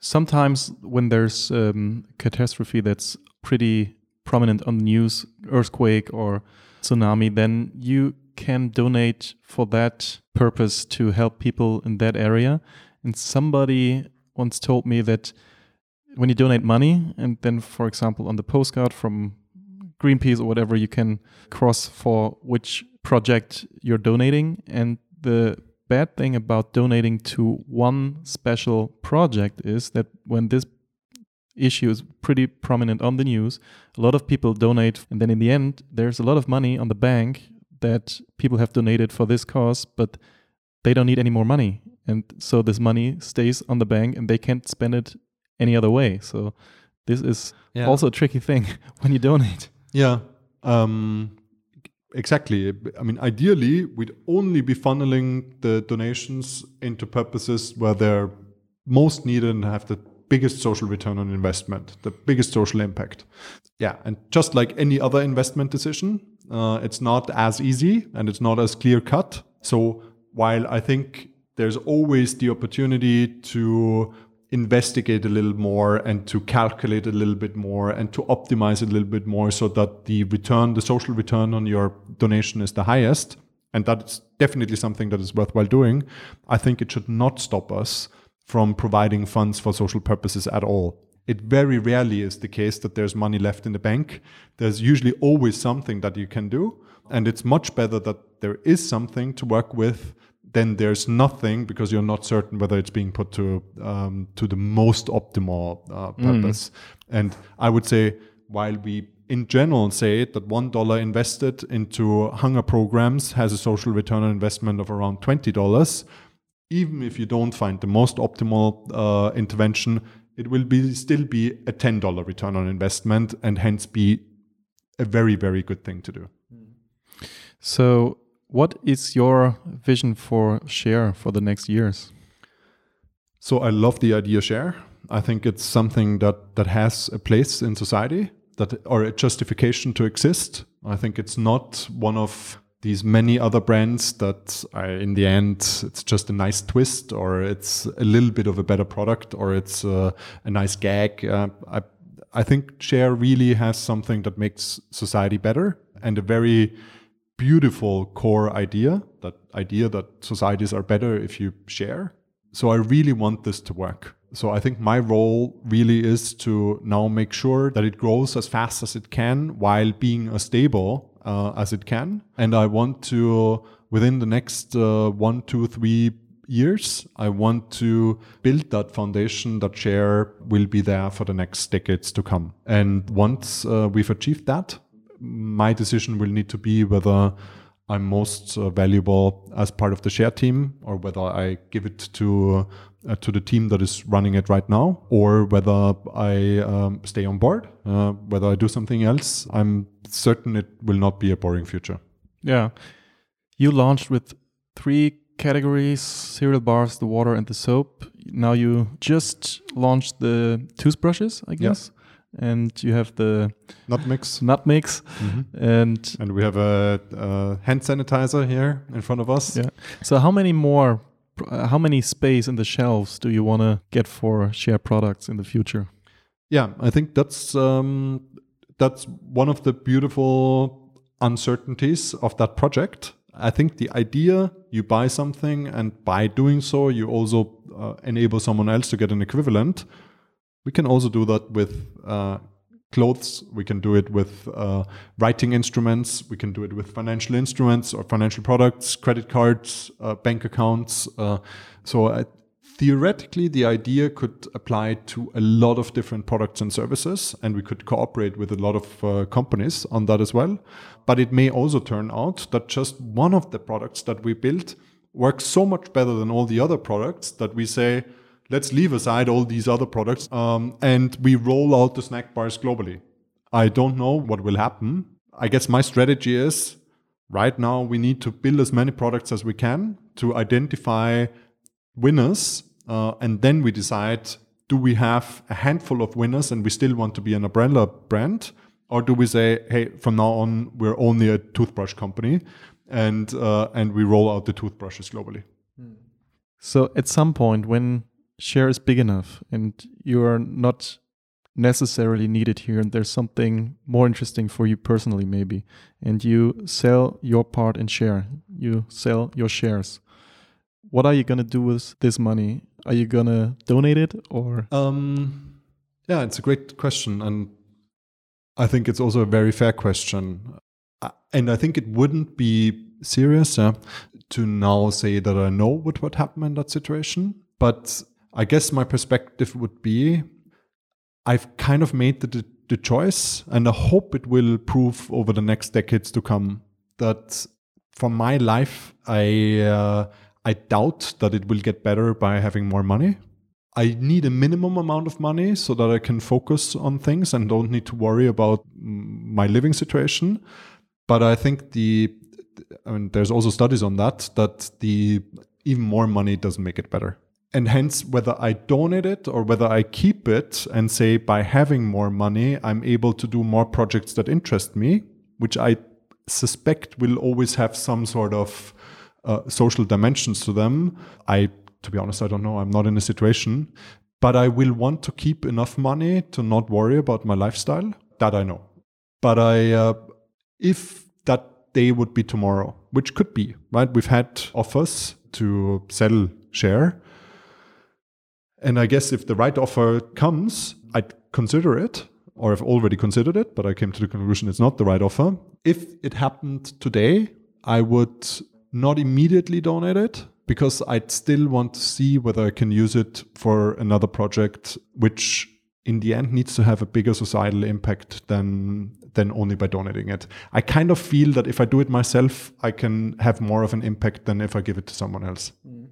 Sometimes when there's um, catastrophe that's pretty prominent on the news, earthquake or tsunami, then you can donate for that purpose to help people in that area. And somebody once told me that when you donate money, and then, for example, on the postcard from Greenpeace or whatever, you can cross for which project you're donating. And the bad thing about donating to one special project is that when this issue is pretty prominent on the news, a lot of people donate, and then in the end, there's a lot of money on the bank that people have donated for this cause, but they don't need any more money. And so this money stays on the bank and they can't spend it any other way. So this is yeah. also a tricky thing when you donate. Yeah. Um, exactly. I mean, ideally, we'd only be funneling the donations into purposes where they're most needed and have the biggest social return on investment, the biggest social impact. Yeah, and just like any other investment decision, uh, it's not as easy and it's not as clear cut. So while I think there's always the opportunity to investigate a little more and to calculate a little bit more and to optimize a little bit more so that the return, the social return on your donation is the highest. And that's definitely something that is worthwhile doing. I think it should not stop us from providing funds for social purposes at all. It very rarely is the case that there's money left in the bank. There's usually always something that you can do. And it's much better that there is something to work with than there's nothing because you're not certain whether it's being put to um, to the most optimal uh, mm. purpose. Mm. And I would say, while we in general say that one dollar invested into hunger programs has a social return on investment of around twenty dollars, even if you don't find the most optimal uh, intervention, it will be still be a $10 return on investment and hence be a very, very good thing to do. So, what is your vision for share for the next years? So, I love the idea share. I think it's something that, that has a place in society that or a justification to exist. I think it's not one of these many other brands that are, in the end it's just a nice twist or it's a little bit of a better product or it's uh, a nice gag uh, I, I think share really has something that makes society better and a very beautiful core idea that idea that societies are better if you share so i really want this to work so I think my role really is to now make sure that it grows as fast as it can while being as stable uh, as it can. And I want to, within the next uh, one, two, three years, I want to build that foundation that share will be there for the next decades to come. And once uh, we've achieved that, my decision will need to be whether I'm most uh, valuable as part of the share team or whether I give it to uh, to the team that is running it right now, or whether I um, stay on board, uh, whether I do something else. I'm certain it will not be a boring future. Yeah. You launched with three categories cereal bars, the water, and the soap. Now you just launched the toothbrushes, I guess. Yeah. And you have the nut mix, nut mix, mm -hmm. and and we have a, a hand sanitizer here in front of us. Yeah. So how many more uh, how many space in the shelves do you want to get for share products in the future? Yeah, I think that's um, that's one of the beautiful uncertainties of that project. I think the idea you buy something and by doing so you also uh, enable someone else to get an equivalent. We can also do that with uh, clothes. We can do it with uh, writing instruments. We can do it with financial instruments or financial products, credit cards, uh, bank accounts. Uh, so I, theoretically, the idea could apply to a lot of different products and services, and we could cooperate with a lot of uh, companies on that as well. But it may also turn out that just one of the products that we built works so much better than all the other products that we say, let's leave aside all these other products um, and we roll out the snack bars globally. I don't know what will happen. I guess my strategy is right now we need to build as many products as we can to identify winners uh, and then we decide do we have a handful of winners and we still want to be an umbrella brand? Or do we say, hey, from now on, we're only a toothbrush company and, uh, and we roll out the toothbrushes globally? So at some point, when share is big enough and you are not necessarily needed here and there's something more interesting for you personally maybe. And you sell your part in share. You sell your shares. What are you going to do with this money? Are you going to donate it or? Um yeah it's a great question and i think it's also a very fair question. And i think it wouldn't be serious uh, to now say that i know what would happen in that situation but i guess my perspective would be I've kind of made the, the choice, and I hope it will prove over the next decades to come that for my life, I uh, I doubt that it will get better by having more money. I need a minimum amount of money so that I can focus on things and don't need to worry about my living situation. But I think the I mean, there's also studies on that that the even more money doesn't make it better and hence whether I donate it or whether I keep it and say by having more money, I'm able to do more projects that interest me, which I suspect will always have some sort of uh, social dimensions to them. I, to be honest, I don't know. I'm not in a situation, but I will want to keep enough money to not worry about my lifestyle. That I know. But I, uh, if that day would be tomorrow, which could be, right? We've had offers to sell share and I guess if the right offer comes, I'd consider it, or I've already considered it, but I came to the conclusion it's not the right offer. If it happened today, I would not immediately donate it because I'd still want to see whether I can use it for another project, which in the end needs to have a bigger societal impact than than only by donating it. I kind of feel that if I do it myself, I can have more of an impact than if I give it to someone else. Mm.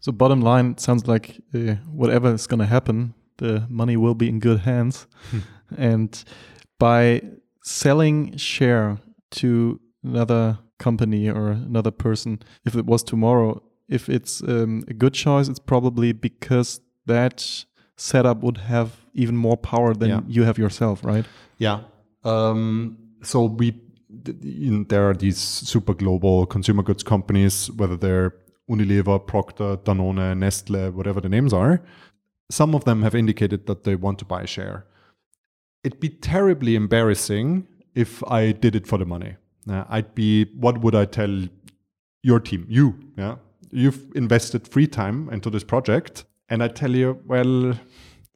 So bottom line, it sounds like uh, whatever is going to happen, the money will be in good hands. Hmm. and by selling share to another company or another person, if it was tomorrow, if it's um, a good choice, it's probably because that setup would have even more power than yeah. you have yourself, right? Yeah. Um, so we there are these super global consumer goods companies, whether they're Unilever, Procter, Danone, Nestle, whatever the names are, some of them have indicated that they want to buy a share. It'd be terribly embarrassing if I did it for the money. Uh, I'd be, what would I tell your team? You, yeah? You've invested free time into this project, and I tell you, well, it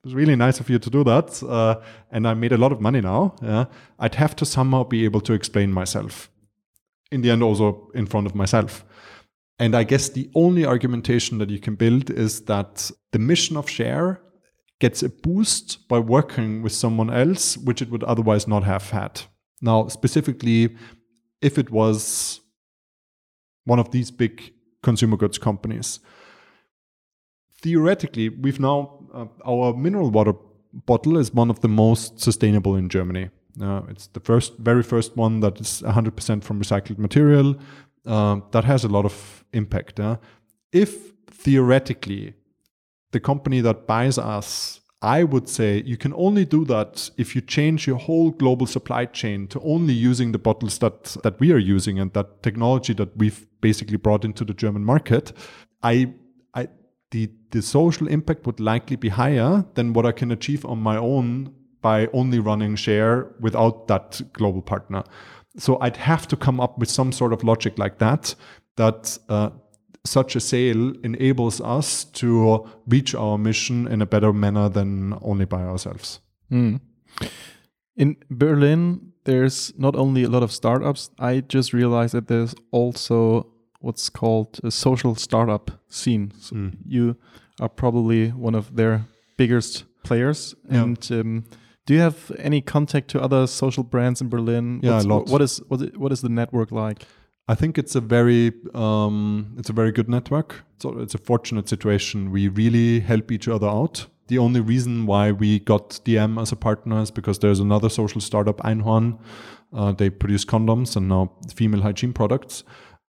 was really nice of you to do that, uh, and I made a lot of money now. Yeah? I'd have to somehow be able to explain myself. In the end, also in front of myself. And I guess the only argumentation that you can build is that the mission of Share gets a boost by working with someone else, which it would otherwise not have had. Now, specifically, if it was one of these big consumer goods companies, theoretically, we've now, uh, our mineral water bottle is one of the most sustainable in Germany. Uh, it's the first, very first one that is 100% from recycled material. Uh, that has a lot of impact. Uh. If theoretically the company that buys us, I would say you can only do that if you change your whole global supply chain to only using the bottles that that we are using and that technology that we've basically brought into the German market. I, I the the social impact would likely be higher than what I can achieve on my own by only running share without that global partner. So I'd have to come up with some sort of logic like that, that uh, such a sale enables us to reach our mission in a better manner than only by ourselves. Mm. In Berlin, there's not only a lot of startups, I just realized that there's also what's called a social startup scene. So mm. You are probably one of their biggest players. Yeah. And um, do you have any contact to other social brands in Berlin? Yeah, What's, a lot. What is what is, what is the network like? I think it's a very um, it's a very good network. So it's a fortunate situation. We really help each other out. The only reason why we got DM as a partner is because there's another social startup, Einhorn. Uh, they produce condoms and now female hygiene products.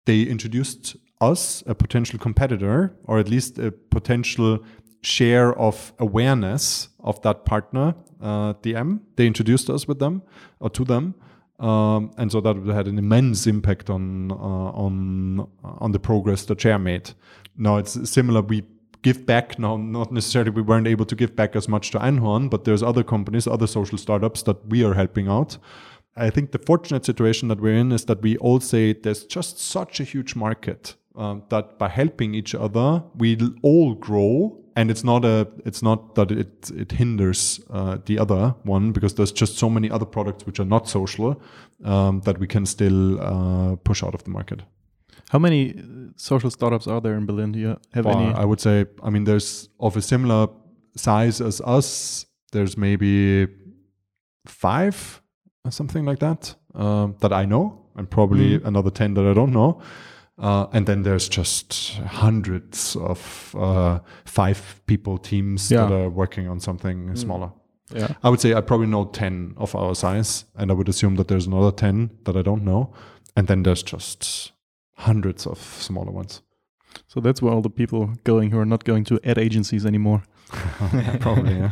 They introduced us, a potential competitor, or at least a potential share of awareness of that partner uh, DM. They introduced us with them or to them. Um, and so that had an immense impact on uh, on on the progress the Share made. Now it's similar. We give back now, not necessarily we weren't able to give back as much to Einhorn, but there's other companies, other social startups that we are helping out. I think the fortunate situation that we're in is that we all say there's just such a huge market um, that by helping each other, we'll all grow. And it's not a, it's not that it it hinders uh, the other one because there's just so many other products which are not social um, that we can still uh, push out of the market. How many uh, social startups are there in Berlin? Do you have Well, any? I would say, I mean, there's of a similar size as us. There's maybe five or something like that um, that I know, and probably Mhm. another ten that I don't know. Uh, and then there's just hundreds of uh, five people teams Yeah. that are working on something smaller. yeah. I would say I probably know 10 of our size, and I would assume that there's another 10 that I don't know. And then there's just hundreds of smaller ones. So that's where all the people going who are not going to ad agencies anymore. probably, yeah.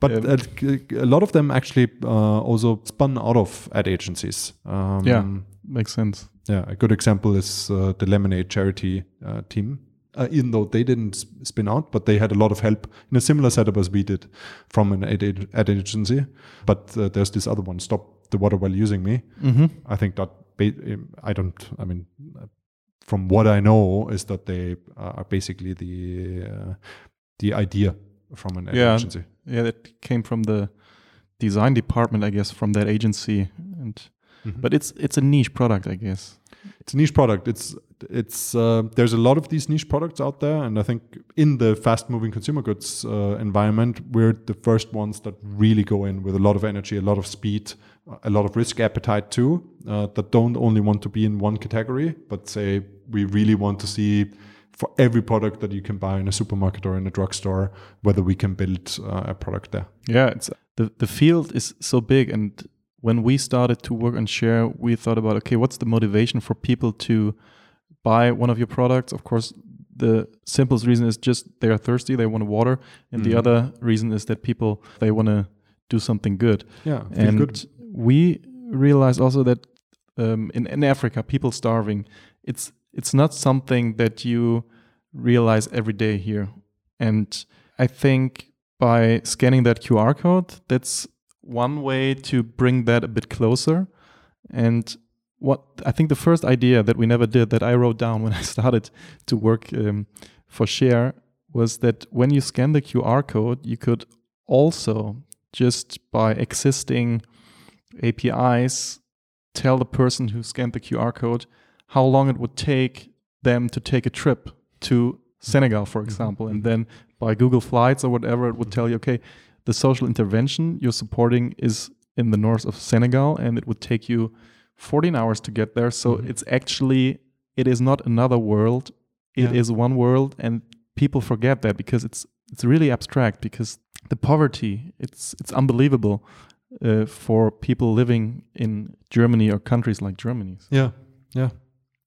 But Um, uh, a lot of them actually uh, also spun out of ad agencies. Um, Yeah. Makes sense. Yeah, a good example is uh, the Lemonaid ChariTea uh, team. Uh, even though they didn't spin out, but they had a lot of help in a similar setup as we did from an ad, ad- ad agency. But uh, there's this other one, Stop the Water While Using Me. Mm-hmm. I think that um, I don't. I mean, uh, from what I know, is that they uh, are basically the uh, the idea from an ad Yeah. agency. Yeah, that came from the design department, I guess, from that agency. And Mhm. but it's it's a niche product, I guess. It's a niche product. It's it's uh, there's a lot of these niche products out there, and I think in the fast-moving consumer goods uh, environment, we're the first ones that really go in with a lot of energy, a lot of speed, a lot of risk appetite too. Uh, that don't only want to be in one category, but say we really want to see for every product that you can buy in a supermarket or in a drugstore, whether we can build uh, a product there. Yeah, it's the the field is so big, and when we started to work on Share, we thought about okay, what's the motivation for people to buy one of your products? Of course, the simplest reason is just they are thirsty, they want water, and the Mhm. other reason is that people they want to do something good. Yeah, and good. we realized also that um, in, in Africa, people starving, it's it's not something that you realize every day here. And I think by scanning that QR code, that's one way to bring that a bit closer. And what I think the first idea that we never did that I wrote down when I started to work um, for Share was that when you scan the QR code, you could also just by existing APIs tell the person who scanned the QR code how long it would take them to take a trip to Senegal, for example. And then by Google Flights or whatever, it would tell you, okay, the social intervention you're supporting is in the north of Senegal and it would take you 14 hours to get there. So Mhm. it's actually, it is not another world. It is Yeah. one world. And people forget that because it's, it's really abstract because the poverty, it's, it's unbelievable uh, for people living in Germany or countries like Germany. Yeah, yeah.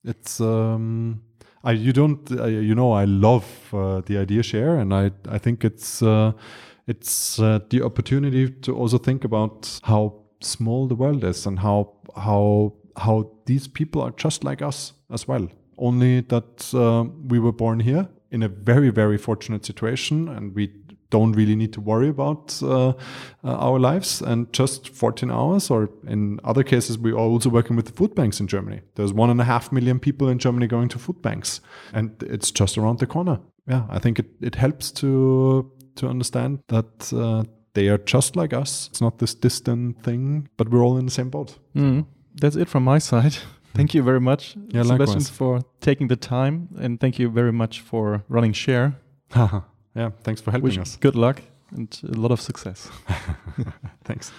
It's um, I you don't uh, you know I love uh, the idea share, and I I think it's uh, it's uh, the opportunity to also think about how small the world is and how how how these people are just like us as well. Only that uh, we were born here in a very very fortunate situation, and we don't really need to worry about uh, uh, our lives. And just 14 hours or in other cases we are also working with the food banks in germany. There's one and a half million people in germany going to food banks. And it's just around the corner. Yeah i think it, it helps to to understand that uh, they are just like us it's not this distant thing but we're all in the same boat Mm, that's it from my side. Thank you very much, Yeah, Sebastian, likewise. for taking the time, and thank you very much for running Share. yeah thanks for helping Wish us good luck and a lot of success. thanks